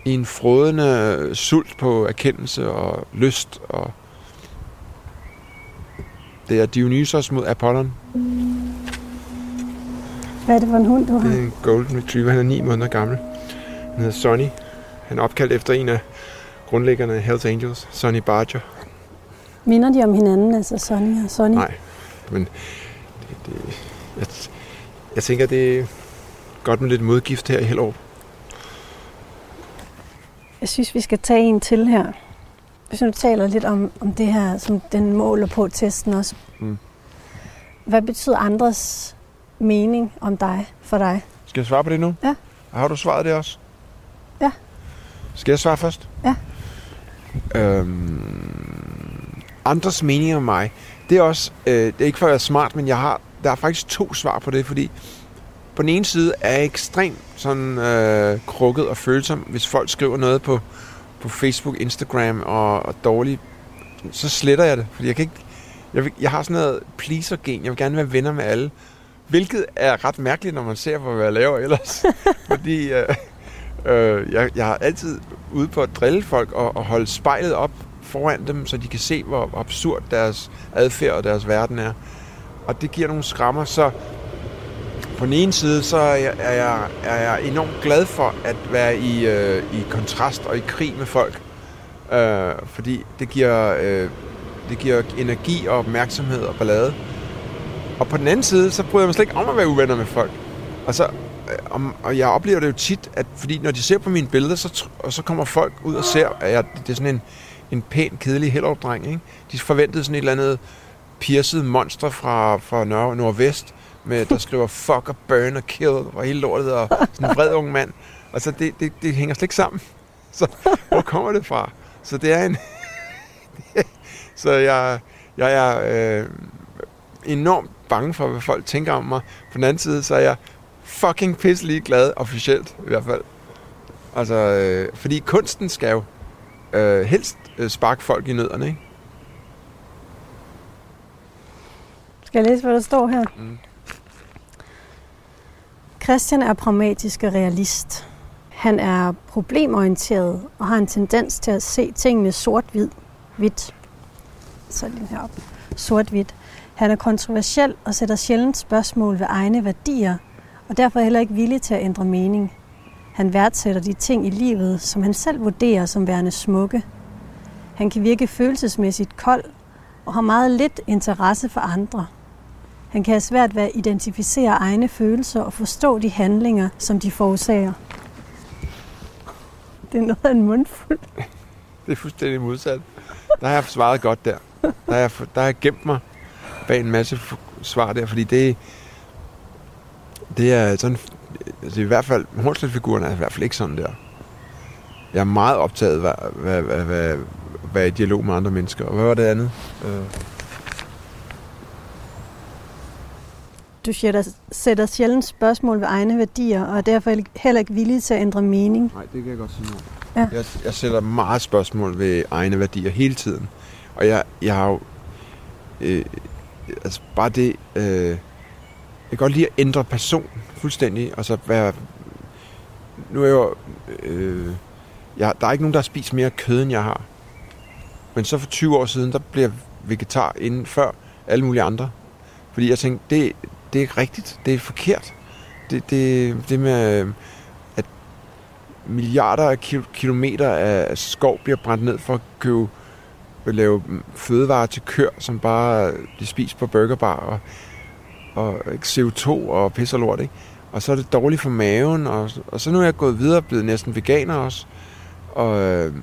S2: I en frodende sult på erkendelse og lyst og det er Dionysos mod Apollon.
S1: Hvad er det for en hund, du har?
S2: Det er en Golden Retriever. Han er 9 måneder gammel. Han hedder Sonny. Han er opkaldt efter en af grundlæggerne af Hells Angels, Sonny Barger.
S1: Minder de om hinanden, altså Sonny og Sonny?
S2: Nej, men det, det, jeg, jeg tænker, det er godt med lidt modgift her i Hellerup.
S1: Jeg synes, vi skal tage en til her. Hvis du taler lidt om, om det her, som den måler på testen også. Mm. Hvad betyder andres mening om dig for dig?
S2: Skal jeg svare på det nu?
S1: Ja.
S2: Har du svaret det også?
S1: Ja.
S2: Skal jeg svare først?
S1: Ja.
S2: Øhm, andres mening om mig. Det er også, øh, det er ikke for at være smart, men jeg har, der er faktisk to svar på det, fordi på den ene side er jeg ekstremt sådan øh, krukket og følsom, hvis folk skriver noget på, på Facebook, Instagram og, og dårligt, så sletter jeg det, fordi jeg kan ikke, jeg, vil, jeg har sådan noget pleaser-gen, jeg vil gerne være venner med alle, hvilket er ret mærkeligt, når man ser på, hvad jeg laver ellers, fordi øh, øh, jeg, jeg har altid ude på at drille folk og, og holde spejlet op foran dem, så de kan se, hvor absurd deres adfærd og deres verden er. Og det giver nogle skrammer, så på den ene side, så er jeg, er jeg, er jeg enormt glad for at være i, øh, i kontrast og i krig med folk. Øh, fordi det giver, øh, det giver energi og opmærksomhed og ballade. Og på den anden side, så bryder jeg mig slet ikke om at være uvenner med folk. Og, så, og, om, og jeg oplever det jo tit, at fordi når de ser på mine billeder, så, og så kommer folk ud og ser, at jeg, det er sådan en, en pæn, kedelig Hellerup-dreng. Ikke? De forventede sådan et eller andet pierced monster fra, fra Nord- Nordvest, med, der skriver fuck og burn og kill og hele lortet, og sådan en vred ung mand. Og så det, det, det hænger slet ikke sammen. Så hvor kommer det fra? Så det er en... så jeg, jeg er øh, enormt bange for, hvad folk tænker om mig. På den anden side, så er jeg fucking pisselig glad, officielt i hvert fald. Altså, øh, fordi kunsten skal jo øh, helst øh, sparke folk i nødderne, ikke?
S1: Skal jeg læse, hvad der står her?
S2: Mm.
S1: Christian er pragmatisk og realist. Han er problemorienteret og har en tendens til at se tingene sort-hvid. Hvidt. Så lige herop. Sort-hvidt. Han er kontroversiel og sætter sjældent spørgsmål ved egne værdier, og derfor heller ikke villig til at ændre mening. Han værdsætter de ting i livet, som han selv vurderer som værende smukke. Han kan virke følelsesmæssigt kold og har meget lidt interesse for andre. Han kan have svært ved at identificere egne følelser og forstå de handlinger, som de forårsager. Det er noget af en mundfuld.
S2: Det er fuldstændig modsat. Der har jeg svaret godt der. Der har jeg, der har jeg gemt mig bag en masse svar der, fordi det, det er sådan, altså i hvert fald, Hornslet-figuren er i hvert fald ikke sådan der. Jeg er meget optaget af hvad, hvad, hvad, hvad, hvad i dialog med andre mennesker. Og hvad var det andet? Øh,
S1: Du sætter, sætter sjældent spørgsmål ved egne værdier, og er derfor heller ikke villig til at ændre mening.
S2: Nej, det kan jeg godt sige nu.
S1: Ja.
S2: Jeg, jeg sætter meget spørgsmål ved egne værdier hele tiden. Og jeg, jeg har jo... Øh, altså bare det... Øh, jeg kan godt lide at ændre person fuldstændig, og så være... Nu er jeg jo... Øh, jeg, der er ikke nogen, der har spist mere kød, end jeg har. Men så for 20 år siden, der blev jeg vegetar inden før alle mulige andre. Fordi jeg tænkte, det, det er ikke rigtigt. Det er forkert. Det, det, det med, at milliarder af kilometer af skov bliver brændt ned for at købe at lave fødevarer til køer, som bare de spiser på burgerbar og, og CO2 og pisser og lort, ikke? Og så er det dårligt for maven, og, og så nu er jeg gået videre og blevet næsten veganer også. Og, øh,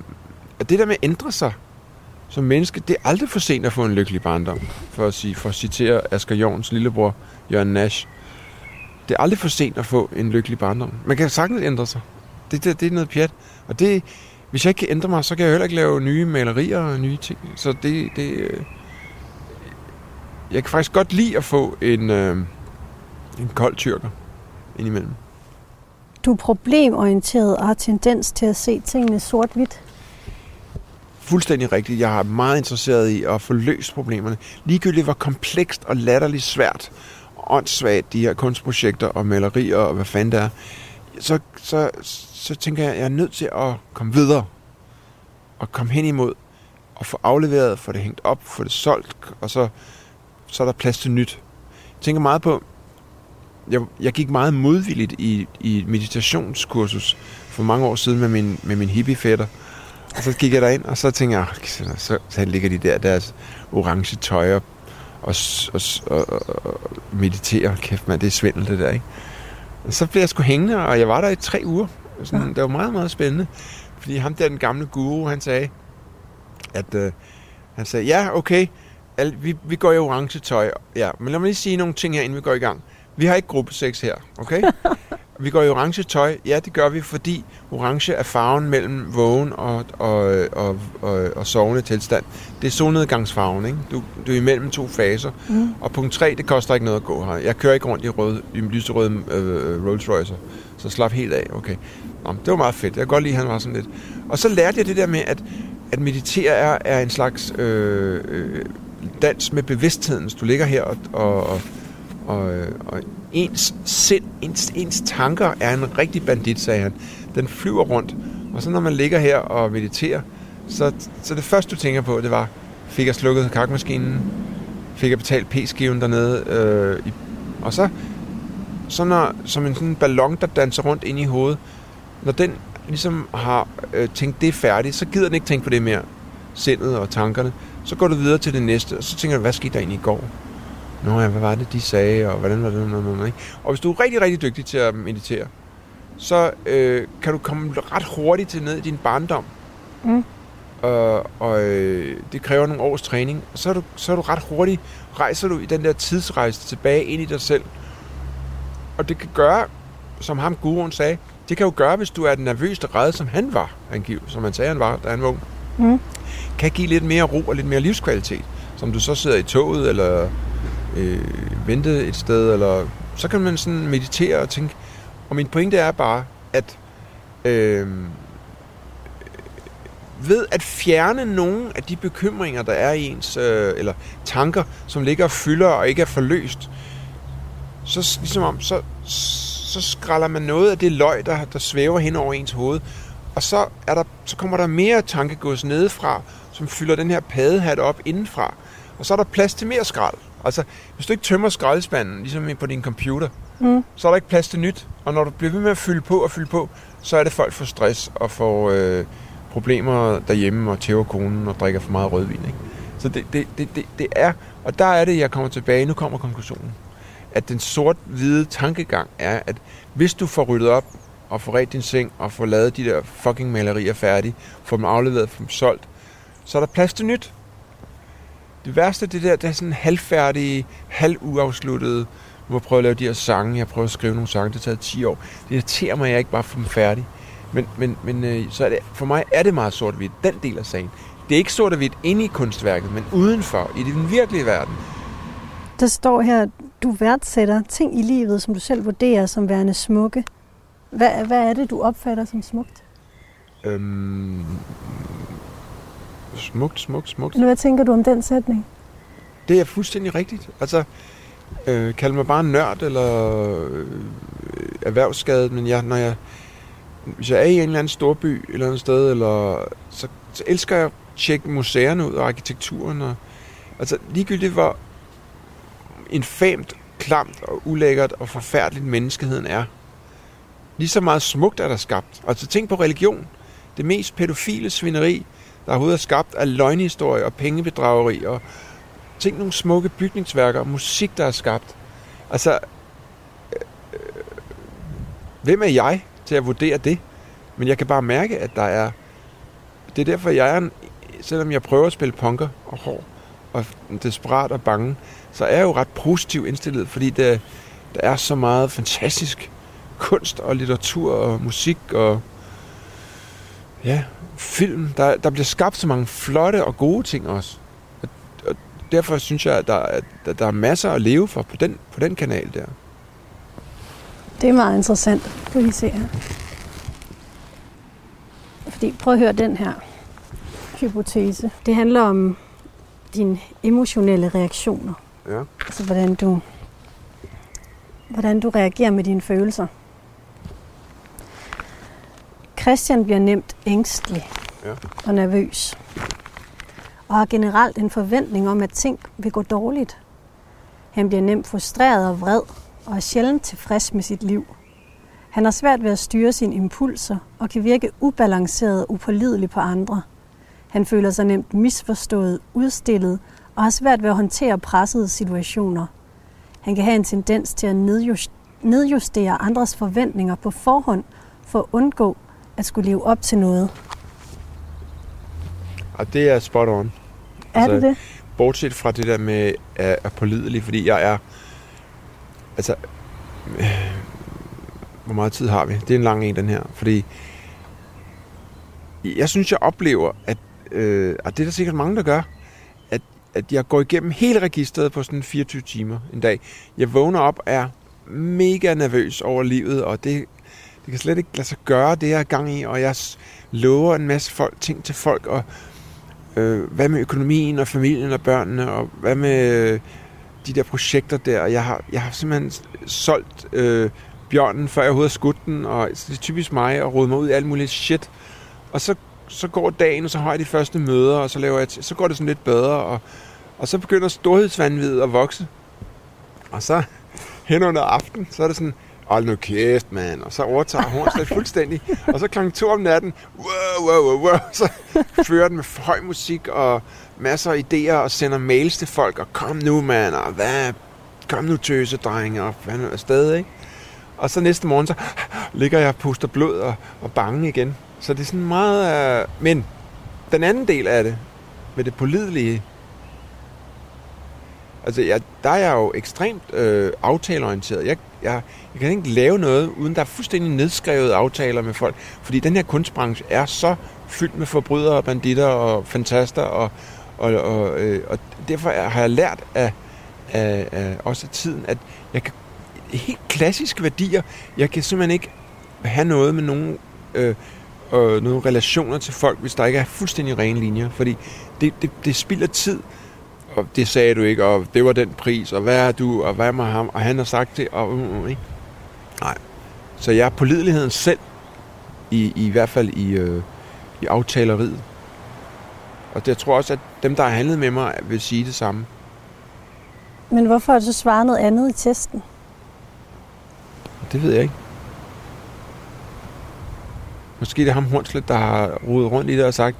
S2: og det der med at ændre sig som menneske, det er aldrig for sent at få en lykkelig barndom, for at, sige, for at citere Asger Jorns lillebror, Jørgen Nash. Det er aldrig for sent at få en lykkelig barndom. Man kan sagtens ændre sig. Det, det, det er noget pjat. Og det, hvis jeg ikke kan ændre mig, så kan jeg heller ikke lave nye malerier og nye ting. Så det, det øh, jeg kan faktisk godt lide at få en, øh, en kold tyrker indimellem.
S1: Du er problemorienteret og har tendens til at se tingene sort-hvidt.
S2: Fuldstændig rigtigt. Jeg er meget interesseret i at få løst problemerne. Ligegyldigt hvor komplekst og latterligt svært og åndssvagt de her kunstprojekter og malerier og hvad fanden det er, så, så, så tænker jeg, at jeg er nødt til at komme videre og komme hen imod og få afleveret, få det hængt op, få det solgt, og så, så er der plads til nyt. Jeg tænker meget på, jeg, jeg gik meget modvilligt i, i et meditationskursus for mange år siden med min, med min hippiefætter. Og så gik jeg derind, og så tænkte jeg, så, så, så ligger de der deres orange tøj og, og, og, og, og mediterer. Kæft mand, det er svindel det der, ikke? Og så blev jeg sgu hængende, og jeg var der i tre uger. Sådan, ja. Det var meget, meget spændende. Fordi ham der, den gamle guru, han sagde, at øh, han sagde, ja, okay, al, vi, vi går i orange tøj, ja, men lad mig lige sige nogle ting her, inden vi går i gang. Vi har ikke gruppesex her, okay? Vi går i orange tøj. Ja, det gør vi, fordi orange er farven mellem vågen og, og, og, og, og sovende tilstand. Det er solnedgangsfarven, ikke? Du, du er imellem to faser. Mm. Og punkt 3, det koster ikke noget at gå her. Jeg kører ikke rundt i, rød, i lyserøde øh, Rolls Royce, så slap helt af, okay. Nå, det var meget fedt. Jeg kan godt lide, at han var sådan lidt. Og så lærte jeg det der med, at, at meditere er, er en slags øh, øh, dans med bevidstheden. Så du ligger her og, og, og, og, øh, og ens sind, ens, ens tanker er en rigtig bandit, sagde han. Den flyver rundt. Og så når man ligger her og mediterer, så, så det første, du tænker på, det var, fik jeg slukket kakmaskinen? Fik jeg betalt p-skiven dernede? Øh, i, og så, så når, som en sådan ballon, der danser rundt ind i hovedet, når den ligesom har øh, tænkt, det færdigt, så gider den ikke tænke på det mere, sindet og tankerne. Så går du videre til det næste, og så tænker du, hvad skete der egentlig i går? Nå ja, hvad var det, de sagde, og hvordan var det? Nå, nå, ikke? Og hvis du er rigtig, rigtig dygtig til at meditere, så øh, kan du komme ret hurtigt til ned i din barndom. Mm. Øh, og øh, det kræver nogle års træning. Og så er, du, så er du ret hurtigt, rejser du i den der tidsrejse tilbage ind i dig selv. Og det kan gøre, som ham guruen sagde, det kan jo gøre, hvis du er den nervøste redde, som han var, angiv, som han sagde, han var, da han var ung. Mm. Kan give lidt mere ro og lidt mere livskvalitet. Som du så sidder i toget, eller øh, vente et sted, eller så kan man sådan meditere og tænke. Og min pointe er bare, at øh, ved at fjerne nogle af de bekymringer, der er i ens, øh, eller tanker, som ligger og fylder og ikke er forløst, så ligesom om, så, så skræller man noget af det løg, der, der svæver hen over ens hoved, og så, er der, så kommer der mere tankegods nedefra, som fylder den her padehat op indenfra. Og så er der plads til mere skrald. Altså, hvis du ikke tømmer skraldespanden, ligesom på din computer, mm. så er der ikke plads til nyt. Og når du bliver ved med at fylde på og fylde på, så er det folk får stress og får øh, problemer derhjemme og tæver konen og drikker for meget rødvin. Ikke? Så det, det, det, det, det er, og der er det, jeg kommer tilbage. Nu kommer konklusionen. At den sort-hvide tankegang er, at hvis du får ryddet op og får ret din seng og får lavet de der fucking malerier færdige, får dem afleveret, får dem solgt, så er der plads til nyt. Det værste, det der, det er sådan halvfærdige, halvuafsluttede, nu har prøvet at lave de her sange, jeg har prøvet at skrive nogle sange, det har taget 10 år. Det irriterer mig, at jeg ikke bare får dem færdige. Men, men, men øh, så er det, for mig er det meget sort-hvidt, den del af sagen. Det er ikke sort-hvidt inde i kunstværket, men udenfor, i den virkelige verden.
S1: Der står her, du værdsætter ting i livet, som du selv vurderer som værende smukke. Hvad, hvad er det, du opfatter som smukt? Øhm,
S2: smukt, smukt, smukt.
S1: Hvad tænker du om den sætning?
S2: Det er fuldstændig rigtigt. Altså, øh, kald mig bare nørd eller øh, erhvervsskadet, men jeg, når jeg, hvis jeg er i en eller anden storby et eller andet sted, eller, så, så elsker jeg at tjekke museerne ud og arkitekturen. Og, altså ligegyldigt hvor infamt, klamt og ulækkert og forfærdeligt menneskeheden er, lige så meget smukt er der skabt. Altså tænk på religion. Det mest pædofile svineri, der overhovedet er skabt af løgnhistorie og pengebedrageri og tænk nogle smukke bygningsværker og musik, der er skabt. Altså, øh, øh, hvem er jeg til at vurdere det? Men jeg kan bare mærke, at der er... Det er derfor, jeg er en, selvom jeg prøver at spille punker og hård og desperat og bange, så er jeg jo ret positiv indstillet, fordi det, der er så meget fantastisk kunst og litteratur og musik og ja, film. Der, der bliver skabt så mange flotte og gode ting også. Og, og derfor synes jeg, at der, at der er masser at leve for på den, på den kanal der.
S1: Det er meget interessant. Kan se her. Fordi, prøv at høre den her hypotese. Det handler om dine emotionelle reaktioner.
S2: Ja.
S1: Altså, hvordan du, hvordan du reagerer med dine følelser. Christian bliver nemt ængstelig ja. og nervøs. Og har generelt en forventning om, at ting vil gå dårligt. Han bliver nemt frustreret og vred, og er sjældent tilfreds med sit liv. Han har svært ved at styre sine impulser, og kan virke ubalanceret og upålidelig på andre. Han føler sig nemt misforstået, udstillet, og har svært ved at håndtere pressede situationer. Han kan have en tendens til at nedjustere andres forventninger på forhånd for at undgå at skulle leve op til noget.
S2: Og det er spot on.
S1: Er altså, det det?
S2: Bortset fra det der med at er pålidelig, fordi jeg er... Altså, hvor meget tid har vi? Det er en lang en, den her. Fordi jeg synes, jeg oplever, at, øh, og det er der sikkert mange, der gør, at, at jeg går igennem hele registret på sådan 24 timer en dag. Jeg vågner op og er mega nervøs over livet, og det, det kan slet ikke lade sig gøre, det jeg er gang i, og jeg lover en masse folk, ting til folk, og øh, hvad med økonomien og familien og børnene, og hvad med øh, de der projekter der. Jeg har, jeg har simpelthen solgt øh, bjørnen, før jeg overhovedet har skudt den, og altså, det er typisk mig at rode mig ud i alt muligt shit. Og så, så går dagen, og så har jeg de første møder, og så, laver jeg så går det sådan lidt bedre, og, og så begynder storhedsvandvidet at vokse. Og så hen under aften, så er det sådan, hold nu kæft, mand. Og så overtager Hornslet fuldstændig. Og så klokken to om natten, wow, wow, wow, wow, så fører den med høj musik og masser af idéer og sender mails til folk. Og kom nu, mand, og hvad, kom nu tøse, drenge, og hvad nu afsted, ikke? Og så næste morgen, så ligger jeg og puster blod og, og bange igen. Så det er sådan meget... Øh... Men den anden del af det, med det pålidelige, altså jeg, der er jeg jo ekstremt øh, aftaleorienteret. Jeg, jeg, jeg kan ikke lave noget, uden der er fuldstændig nedskrevet aftaler med folk. Fordi den her kunstbranche er så fyldt med forbrydere, banditter og fantaster, og, og, og, øh, og derfor har jeg lært af, af, af også af tiden, at jeg kan helt klassiske værdier. Jeg kan simpelthen ikke have noget med nogen, øh, øh, nogle relationer til folk, hvis der ikke er fuldstændig rene linjer. Fordi det, det, det spilder tid, og det sagde du ikke, og det var den pris, og hvad er du, og hvad med ham, og han har sagt det, og uh, uh, ikke? Nej. Så jeg er pålideligheden selv, i, i hvert fald i, øh, i aftaleriet. Og det, jeg tror også, at dem, der har handlet med mig, vil sige det samme.
S1: Men hvorfor har du så svaret noget andet i testen?
S2: Det ved jeg ikke. Måske det er ham Hornslet, der har rodet rundt i det og sagt,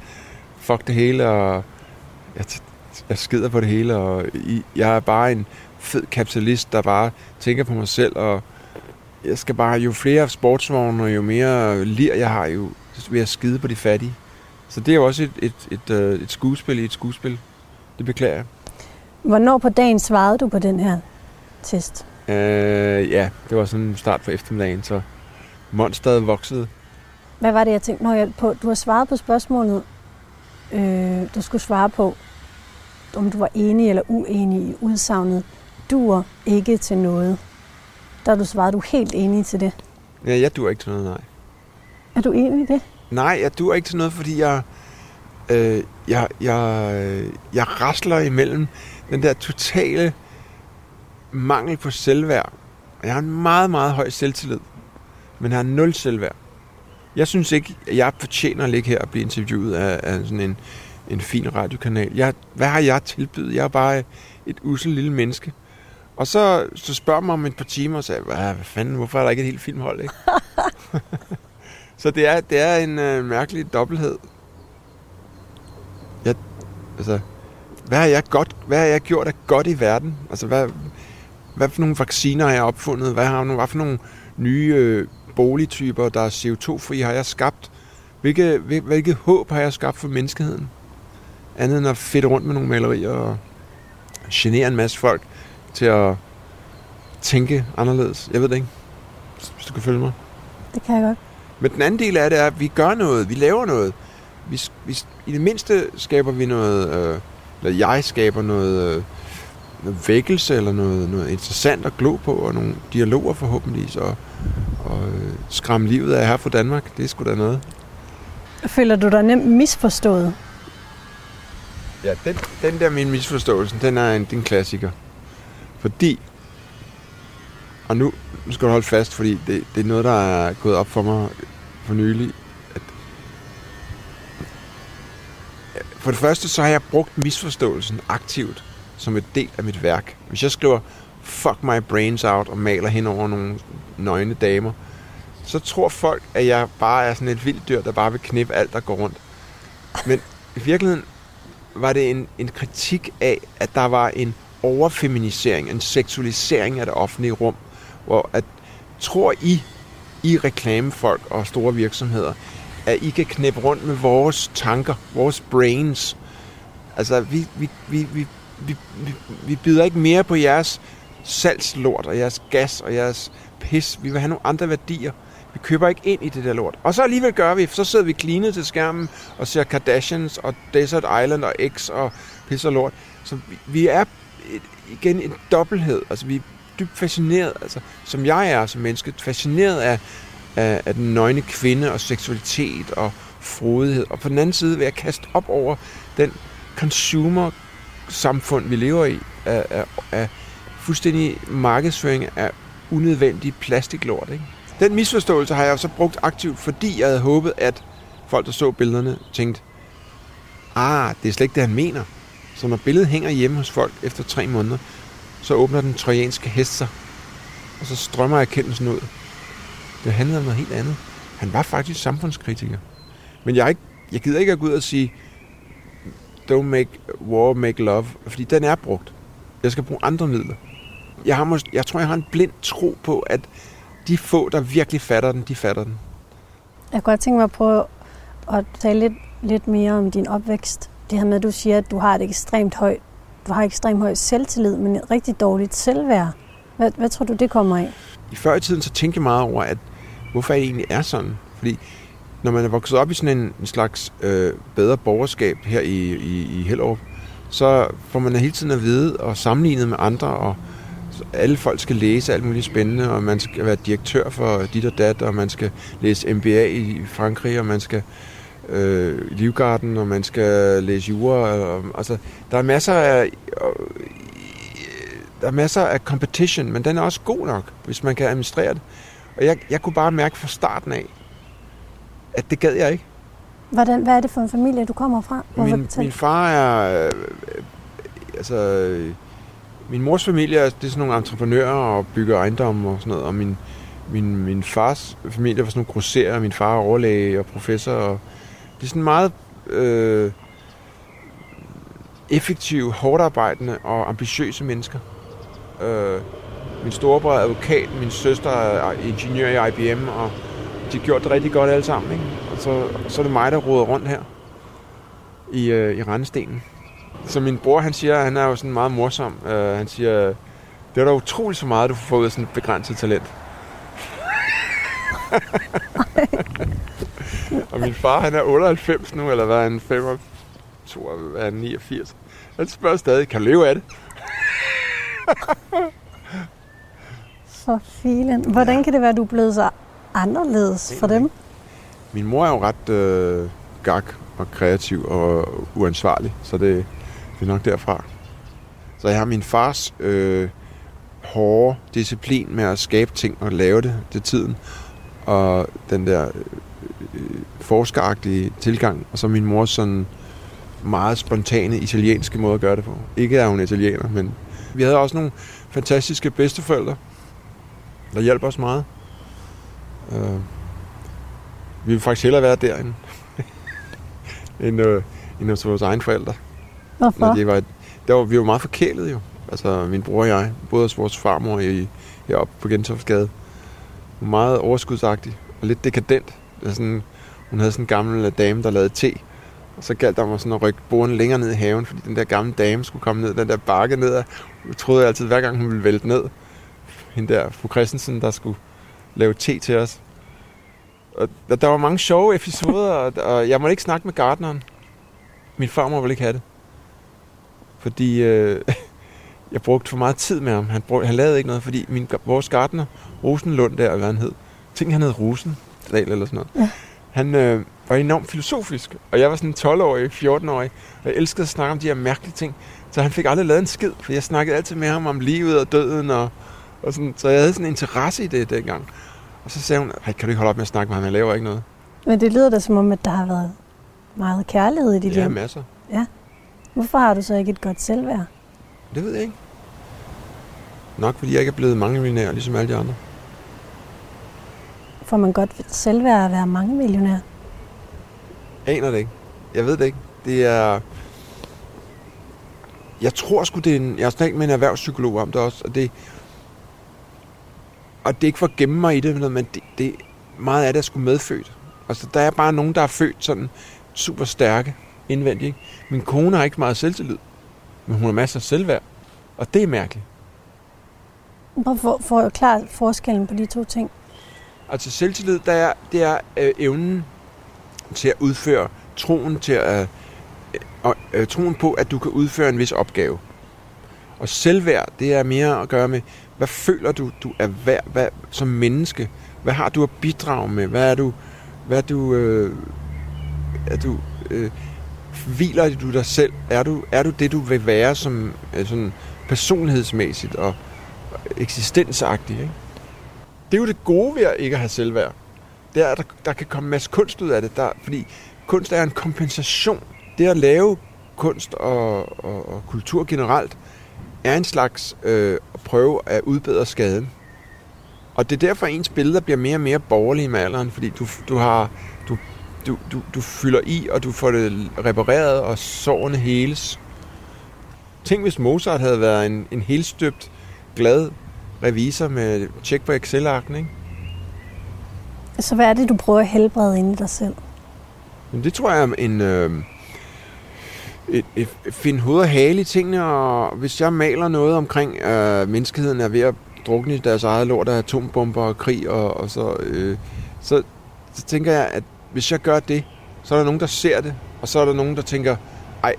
S2: fuck det hele, og jeg, jeg skider på det hele, og jeg er bare en fed kapitalist, der bare tænker på mig selv, og jeg skal bare, jo flere sportsvogne, og jo mere lir jeg har, jo vil jeg skide på de fattige. Så det er jo også et, et, et, et, øh, et skuespil i et skuespil. Det beklager jeg.
S1: Hvornår på dagen svarede du på den her test?
S2: Øh, ja, det var sådan start på eftermiddagen, så monsteret voksede.
S1: Hvad var det, jeg tænkte? Når jeg på, du har svaret på spørgsmålet, øh, du skulle svare på, om du var enig eller uenig i udsagnet, duer ikke til noget. Der har du svaret, du er helt enig til det.
S2: Ja, jeg duer ikke til noget, nej.
S1: Er du enig i det?
S2: Nej, jeg duer ikke til noget, fordi jeg, øh, jeg, jeg, jeg rasler imellem den der totale mangel på selvværd. Jeg har en meget, meget høj selvtillid, men jeg har nul selvværd. Jeg synes ikke, at jeg fortjener at ligge her og blive interviewet af, af sådan en, en fin radiokanal. Jeg, hvad har jeg tilbydet? Jeg er bare et usel lille menneske. Og så, så spørger man om et par timer, og sagde, hvad, hvad fanden, hvorfor er der ikke et helt filmhold, ikke? så det er, det er en øh, mærkelig dobbelthed. Jeg, altså, hvad har jeg, godt, hvad har jeg gjort af godt i verden? Altså, hvad, hvad for nogle vacciner har jeg opfundet? Hvad, har, hvad for nogle nye øh, boligtyper, der er CO2-fri, har jeg skabt? Hvilke, hvilket håb har jeg skabt for menneskeheden? Andet end at fedte rundt med nogle malerier og genere en masse folk til at tænke anderledes. Jeg ved det ikke, hvis du kan følge mig.
S1: Det kan jeg godt.
S2: Men den anden del af det er, at vi gør noget, vi laver noget. Vi, vi, I det mindste skaber vi noget, øh, eller jeg skaber noget, øh, noget vækkelse, eller noget, noget interessant at glo på, og nogle dialoger forhåbentlig, og, og øh, skræmme livet af her fra Danmark. Det er sgu da noget.
S1: Føler du dig nemt misforstået?
S2: Ja, den, den der min misforståelse, den er en, den klassiker. Fordi, og nu, nu skal du holde fast, fordi det, det er noget, der er gået op for mig for nylig, at øh, for det første, så har jeg brugt misforståelsen aktivt som et del af mit værk. Hvis jeg skriver fuck my brains out og maler hen over nogle nøgne damer, så tror folk, at jeg bare er sådan et vildt dyr, der bare vil knippe alt, der går rundt. Men i virkeligheden var det en, en kritik af, at der var en overfeminisering, en seksualisering af det offentlige rum, hvor at, tror I, I reklamefolk og store virksomheder, at I kan knæppe rundt med vores tanker, vores brains. Altså, vi, vi, vi, vi, vi, vi, vi byder ikke mere på jeres salgslort og jeres gas og jeres pis. Vi vil have nogle andre værdier. Vi køber ikke ind i det der lort. Og så alligevel gør vi, så sidder vi klinet til skærmen og ser Kardashians og Desert Island og X og pis og lort. Så vi, vi er et, igen en dobbelthed. Altså vi er dybt fascineret, altså som jeg er som menneske, fascineret af, af, af den nøgne kvinde og seksualitet og frodighed. Og på den anden side vil jeg kaste op over den consumer samfund, vi lever i, af, af, af fuldstændig markedsføring af unødvendig plastiklort. Ikke? Den misforståelse har jeg så brugt aktivt, fordi jeg havde håbet, at folk, der så billederne, tænkte, ah, det er slet ikke det, han mener. Så når billedet hænger hjemme hos folk efter tre måneder, så åbner den trojanske hest sig, og så strømmer erkendelsen ud. Det handlede om noget helt andet. Han var faktisk samfundskritiker. Men jeg, ikke, jeg gider ikke at gå ud og sige, don't make war, make love, fordi den er brugt. Jeg skal bruge andre midler. Jeg, har måske, jeg tror, jeg har en blind tro på, at de få, der virkelig fatter den, de fatter den.
S3: Jeg kunne godt tænke mig at prøve at tale lidt, lidt mere om din opvækst. Det her med, at du siger, at du har et ekstremt højt, du har ekstremt høj selvtillid, men et rigtig dårligt selvværd. Hvad, hvad tror du, det kommer af?
S2: I før i tiden, så tænkte jeg meget over, at hvorfor det egentlig er sådan. Fordi når man er vokset op i sådan en, en slags øh, bedre borgerskab her i, i, i Hellerup, så får man hele tiden at vide og sammenlignet med andre, og alle folk skal læse alt muligt spændende, og man skal være direktør for dit og dat, og man skal læse MBA i Frankrig, og man skal øh, Livgarden, og man skal læse jura. Og, altså, der er masser af... Og, der er masser af competition, men den er også god nok, hvis man kan administrere det. Og jeg, jeg kunne bare mærke fra starten af, at det gad jeg ikke.
S3: Hvordan, hvad er det for en familie, du kommer fra?
S2: Min, min far er... Øh, altså... Min mors familie det er sådan nogle entreprenører og bygger ejendomme og sådan noget. Og min, min, min fars familie var sådan nogle grosserer. Min far er overlæge og professor. Og det er sådan meget øh, effektive, hårdt arbejdende og ambitiøse mennesker. Øh, min storebror er advokat, min søster er ingeniør i IBM, og de har gjort det rigtig godt alle sammen. Ikke? Og så, så er det mig, der råder rundt her i, øh, i Randestenen. Så min bror, han siger, han er jo sådan meget morsom. Uh, han siger, det er da utroligt så meget, du får ud af sådan et begrænset talent. og min far, han er 98 nu, eller hvad han? 25, hvad er han, 89? Han spørger stadig, kan du leve af det?
S3: For filen. Hvordan kan det være, du er blevet så anderledes for dem?
S2: Min mor er jo ret øh, gak og kreativ og uansvarlig, så det, det er nok derfra. Så jeg har min fars øh, hårde disciplin med at skabe ting og lave det til tiden, og den der øh, forskeragtige tilgang, og så min mors sådan meget spontane italienske måde at gøre det på. Ikke er hun italiener, men vi havde også nogle fantastiske bedsteforældre, der hjalp os meget. Øh, vi ville faktisk hellere være derinde, end, øh, end hos vores egne forældre.
S3: Hvorfor?
S2: Når det var, der var, vi var meget forkælet jo. Altså min bror og jeg, både hos vores farmor i, heroppe på Gentoftsgade. Meget overskudsagtig og lidt dekadent. Det sådan, hun havde sådan en gammel øh, dame, der lavede te. Og så galt der mig sådan at rykke borden længere ned i haven, fordi den der gamle dame skulle komme ned, den der bakke ned. Og jeg troede jeg altid, hver gang hun ville vælte ned. Hende der, fru Christensen, der skulle lave te til os. Og der, der var mange sjove episoder, og jeg måtte ikke snakke med gardneren. Min farmor ville ikke have det. Fordi øh, jeg brugte for meget tid med ham. Han, brugte, han lavede ikke noget, fordi min, vores gartner, Rosenlund der, hvad han hed, tænkte han hed Rosendal eller sådan noget. Ja. Han øh, var enormt filosofisk, og jeg var sådan 12-årig, 14-årig, og jeg elskede at snakke om de her mærkelige ting. Så han fik aldrig lavet en skid, for jeg snakkede altid med ham om livet og døden, og, og sådan, så jeg havde sådan en interesse i det dengang. Og så sagde hun, kan du ikke holde op med at snakke med ham, han laver ikke noget.
S3: Men det lyder da som om, at der har været meget kærlighed i dit
S2: ja,
S3: hjem.
S2: Ja, masser.
S3: Ja. Hvorfor har du så ikke et godt selvværd?
S2: Det ved jeg ikke. Nok fordi jeg ikke er blevet mange millionær, ligesom alle de andre.
S3: Får man godt selvværd at være mange millionær?
S2: Aner det ikke. Jeg ved det ikke. Det er... Jeg tror sgu, det er en... Jeg har snakket med en erhvervspsykolog om det også, og det... Og det er ikke for at gemme mig i det, men det, det meget af det er sgu medfødt. Altså, der er bare nogen, der er født sådan super stærke indvendigt. Ikke? Min kone har ikke meget selvtillid, men hun har masser af selvværd. Og det er mærkeligt.
S1: Prøv for, for klart forskellen på de to ting.
S2: Altså selvtillid, der er, det er øh, evnen til at udføre troen til at øh, øh, troen på, at du kan udføre en vis opgave. Og selvværd, det er mere at gøre med, hvad føler du, du er værd hvad, som menneske? Hvad har du at bidrage med? Hvad er du, hvad er du, øh, er du øh, hviler du dig selv? Er du, er du det, du vil være som øh, sådan personlighedsmæssigt og eksistensagtig? Ikke? Det er jo det gode ved at ikke at have selvværd. Det er, at der, der kan komme en masse kunst ud af det. Der, fordi kunst er en kompensation. Det at lave kunst og, og, og kultur generelt er en slags øh, at prøve at udbedre skaden. Og det er derfor, ens billeder bliver mere og mere borgerlige med alderen, fordi du, du har du, du, du, fylder i, og du får det repareret, og sårene heles. Tænk, hvis Mozart havde været en, en helstøbt, glad revisor med tjek på Excel-arken, ikke?
S1: Så hvad er det, du prøver at helbrede inde i dig selv?
S2: Men det tror jeg er en... Øh, et, et, et, finde hoved og hale i tingene, og hvis jeg maler noget omkring, øh, menneskeheden er ved at drukne i deres eget lort af atombomber og krig, og, og så, øh, så, så tænker jeg, at hvis jeg gør det, så er der nogen, der ser det, og så er der nogen, der tænker, ej,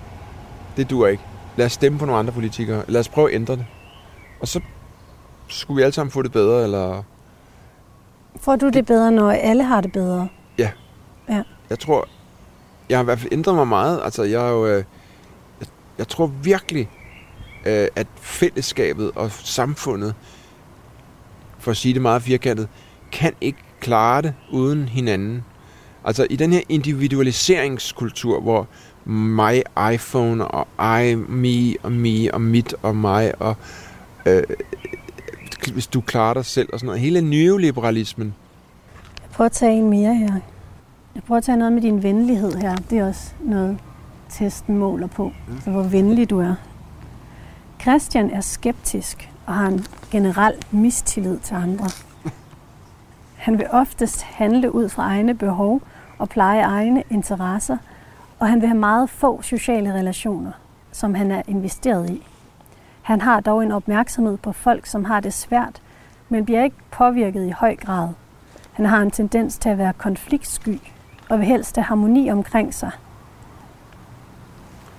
S2: det duer ikke. Lad os stemme på nogle andre politikere. Lad os prøve at ændre det. Og så skulle vi alle sammen få det bedre, eller...
S1: Får du det bedre, når alle har det bedre?
S2: Ja.
S1: Ja.
S2: Jeg tror, jeg har i hvert fald ændret mig meget. Altså, jeg er jo... Øh, jeg, jeg tror virkelig, øh, at fællesskabet og samfundet, for at sige det meget firkantet, kan ikke klare det uden hinanden. Altså i den her individualiseringskultur, hvor mig, iPhone og I, me og me og mit og mig og øh, hvis du klarer dig selv og sådan noget. Hele neoliberalismen.
S1: Jeg prøver at tage en mere her. Jeg prøver at tage noget med din venlighed her. Det er også noget, testen måler på. Mm. Så hvor venlig du er. Christian er skeptisk og har en generel mistillid til andre. Han vil oftest handle ud fra egne behov og pleje egne interesser, og han vil have meget få sociale relationer, som han er investeret i. Han har dog en opmærksomhed på folk, som har det svært, men bliver ikke påvirket i høj grad. Han har en tendens til at være konfliktsky og vil helst have harmoni omkring sig.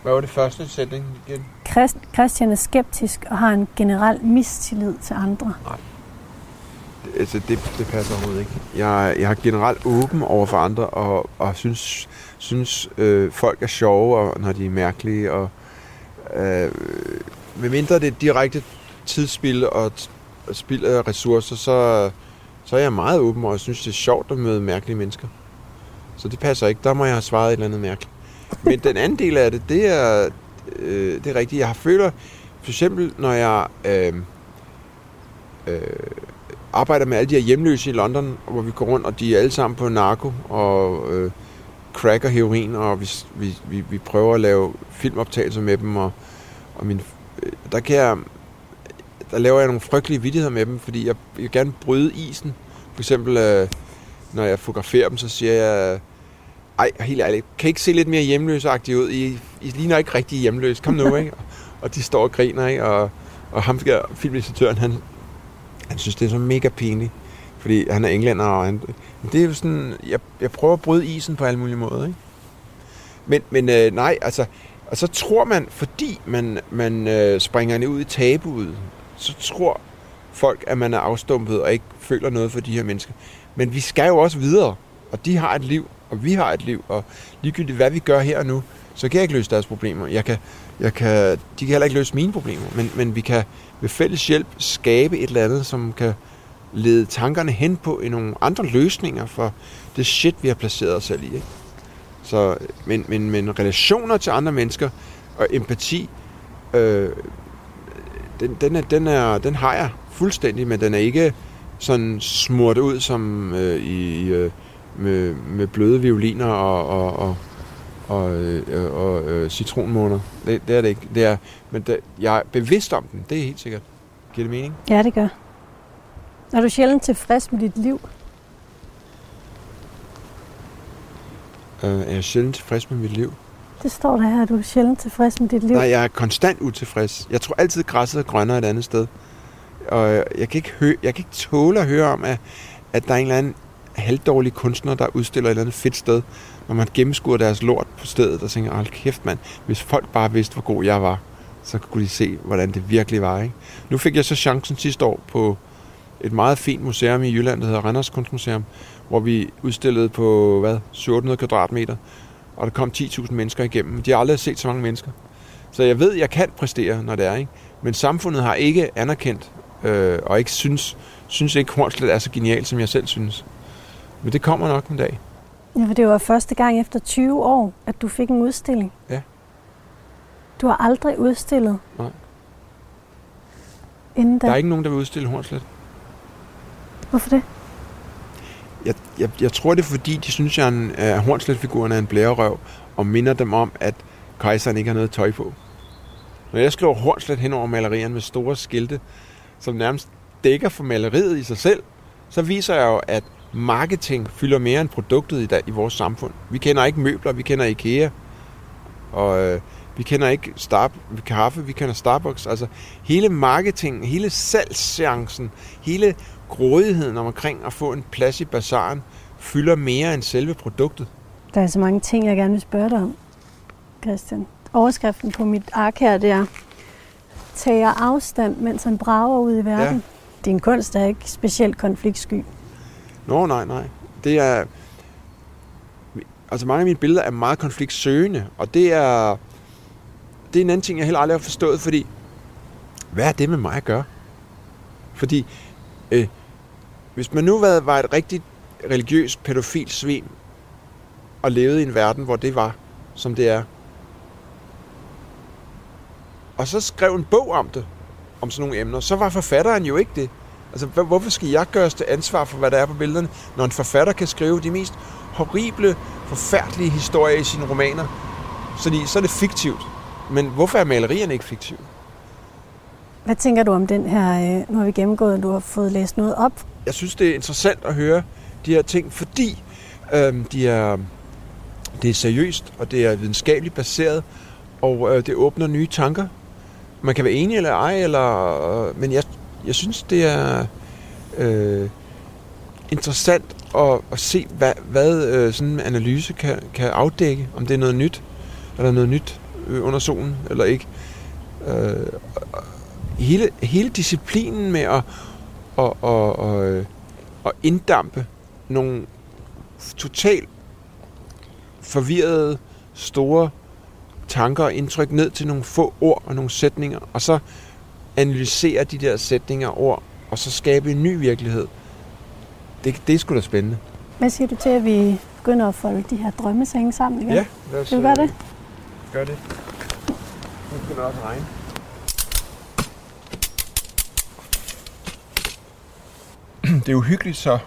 S2: Hvad var det første sætning igen?
S1: Christian er skeptisk og har en generel mistillid til andre.
S2: Nej. Altså, det, det passer overhovedet ikke. Jeg, jeg er generelt åben over for andre, og, og synes, synes øh, folk er sjove, og, når de er mærkelige, og øh, medmindre det er direkte tidsspil og spild af ressourcer, så, så er jeg meget åben, og jeg synes, det er sjovt at møde mærkelige mennesker. Så det passer ikke. Der må jeg have svaret et eller andet mærkeligt. Men den anden del af det, det er, øh, det er rigtigt. Jeg har føler, for eksempel, når jeg øh, øh, arbejder med alle de her hjemløse i London, hvor vi går rundt, og de er alle sammen på narko og øh, crack og heroin, og vi, vi, vi, vi prøver at lave filmoptagelser med dem, og, og min, øh, der kan jeg, der laver jeg nogle frygtelige vidtigheder med dem, fordi jeg, jeg vil gerne bryde isen. For eksempel, øh, når jeg fotograferer dem, så siger jeg, ej, helt ærligt, kan I ikke se lidt mere hjemløsagtigt ud? I, I ligner ikke rigtig hjemløs. Kom nu, ikke? Og de står og griner, ikke? Og, og ham, filminstruktøren, han, han synes, det er så mega pinligt. Fordi han er englænder, og han, det er jo sådan, jeg, jeg prøver at bryde isen på alle mulige måder, ikke? Men, men øh, nej, altså, og så tror man, fordi man, man øh, springer ned ud i tabuet, så tror folk, at man er afstumpet og ikke føler noget for de her mennesker. Men vi skal jo også videre, og de har et liv, og vi har et liv, og ligegyldigt hvad vi gør her og nu, så kan jeg ikke løse deres problemer. Jeg kan, jeg kan, de kan heller ikke løse mine problemer, men, men vi kan ved fælles hjælp skabe et eller andet, som kan lede tankerne hen på i nogle andre løsninger for det shit, vi har placeret os selv i. Ikke? Så, men, men, men relationer til andre mennesker og empati, øh, den, den, er, den, er, den har jeg fuldstændig, men den er ikke sådan smurt ud som øh, i øh, med, med bløde violiner og, og, og, og, øh, og øh, citronmåner. Det, det er det ikke. Det er, men det, jeg er bevidst om den, det er helt sikkert. Giver det mening?
S1: Ja, det gør. Er du sjældent tilfreds med dit liv?
S2: Øh, er jeg sjældent tilfreds med mit liv?
S1: Det står der her, at du er sjældent tilfreds med dit liv.
S2: Nej, jeg er konstant utilfreds. Jeg tror altid, græsset er grønnere et andet sted. og jeg, kan ikke hø- jeg kan ikke tåle at høre om, at, at der er en eller anden halvdårlige kunstnere, der udstiller et eller andet fedt sted, når man gennemskuer deres lort på stedet og tænker, hold kæft mand, hvis folk bare vidste, hvor god jeg var, så kunne de se, hvordan det virkelig var. Ikke? Nu fik jeg så chancen sidste år på et meget fint museum i Jylland, der hedder Randers Kunstmuseum, hvor vi udstillede på, hvad, 700 kvadratmeter, og der kom 10.000 mennesker igennem. De har aldrig set så mange mennesker. Så jeg ved, jeg kan præstere, når det er, ikke? Men samfundet har ikke anerkendt, øh, og ikke synes, synes ikke Hornslet er så genial, som jeg selv synes. Men det kommer nok en dag.
S3: Ja, for det var første gang efter 20 år, at du fik en udstilling.
S2: Ja.
S3: Du har aldrig udstillet?
S2: Nej.
S3: Inden da?
S2: Der er ikke nogen, der vil udstille Hornslet.
S3: Hvorfor det?
S2: Jeg, jeg, jeg tror, det er fordi, de synes, at, en, at Hornslet-figuren er en blærerøv, og minder dem om, at kejseren ikke har noget tøj på. Når jeg slår Hornslet hen over malerierne med store skilte, som nærmest dækker for maleriet i sig selv, så viser jeg jo, at marketing fylder mere end produktet i, dag, i vores samfund. Vi kender ikke møbler, vi kender IKEA, og øh, vi kender ikke Star kaffe, vi kender Starbucks. Altså hele marketing, hele salgschancen, hele grådigheden omkring at få en plads i bazaren, fylder mere end selve produktet.
S3: Der er så mange ting, jeg gerne vil spørge dig om, Christian. Overskriften på mit ark her, det er tager afstand, mens han brager ud i verden. Ja. Din kunst er ikke specielt konfliktsky.
S2: Nå, nej, nej. Det er... Altså mange af mine billeder er meget konfliktsøgende, og det er... Det er en anden ting, jeg heller aldrig har forstået, fordi... Hvad er det med mig at gøre? Fordi... Øh, hvis man nu var, var et rigtigt religiøst pædofil svin, og levede i en verden, hvor det var, som det er, og så skrev en bog om det, om sådan nogle emner, så var forfatteren jo ikke det. Altså, hvorfor skal jeg gøres til ansvar for, hvad der er på billederne, når en forfatter kan skrive de mest horrible, forfærdelige historier i sine romaner? Så, så er det fiktivt. Men hvorfor er malerierne ikke fiktive?
S3: Hvad tænker du om den her, øh, nu har vi gennemgået, at du har fået læst noget op?
S2: Jeg synes, det er interessant at høre de her ting, fordi øhm, de er, det er seriøst, og det er videnskabeligt baseret, og øh, det åbner nye tanker. Man kan være enig eller ej, eller, øh, men jeg, jeg synes, det er øh, interessant at, at se, hvad, hvad øh, sådan en analyse kan, kan afdække, om det er noget nyt, eller noget nyt øh, under solen, eller ikke. Øh, hele, hele disciplinen med at, at, at, at, at inddampe nogle totalt forvirrede, store tanker og indtryk ned til nogle få ord og nogle sætninger, og så analysere de der sætninger og ord, og så skabe en ny virkelighed. Det, det er sgu da spændende.
S3: Hvad siger du til, at vi begynder at folde de her drømmesenge sammen igen?
S2: Ja, lad os
S3: Vil du gøre det?
S2: Gør det. Nu begynder også at regne. Det er uhyggeligt, så,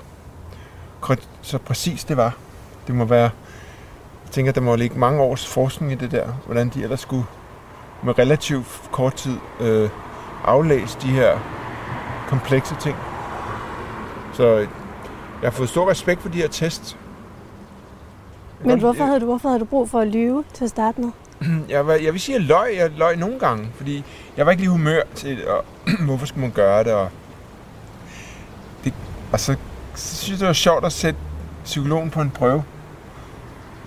S2: så præcis det var. Det må være, jeg tænker, der må ligge mange års forskning i det der, hvordan de ellers skulle med relativt kort tid øh, aflæse de her komplekse ting. Så jeg har fået stor respekt for de her tests.
S3: Men hvorfor havde, du, hvorfor havde du brug for at lyve til at starte med?
S2: Jeg, var, jeg vil sige, at jeg løg, jeg løg nogle gange, fordi jeg var ikke lige humør til, og hvorfor skulle man gøre det, og, det, og så, så synes jeg, det var sjovt at sætte psykologen på en prøve.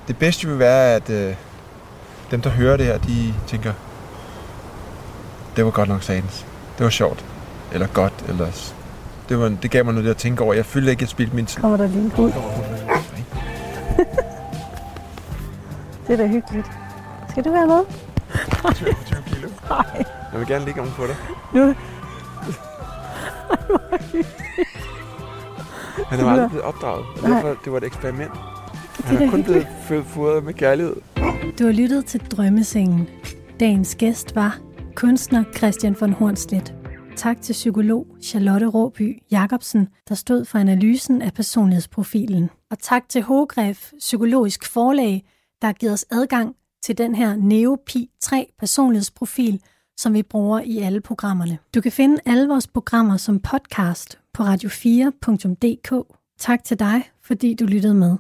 S2: Det bedste vil være, at øh, dem, der hører det her, de tænker, det var godt nok satans. Det var sjovt. Eller godt, eller... Det, var, det gav mig noget at tænke over. Jeg følte ikke, at jeg spildte min tid.
S3: Kommer der lige en hund? det er da hyggeligt. Skal du være med?
S2: 20, 20 kilo.
S3: Nej.
S2: Jeg vil gerne ligge oven på dig.
S3: Nu.
S2: Han er aldrig blevet opdraget. Og derfor, det var et eksperiment. Han er kun blevet fodret med kærlighed.
S1: Du har lyttet til Drømmesengen. Dagens gæst var kunstner Christian von Hornslet. Tak til psykolog Charlotte Råby Jacobsen, der stod for analysen af personlighedsprofilen. Og tak til Hogref Psykologisk Forlag, der har givet os adgang til den her Neopi 3 personlighedsprofil, som vi bruger i alle programmerne. Du kan finde alle vores programmer som podcast på radio4.dk. Tak til dig, fordi du lyttede med.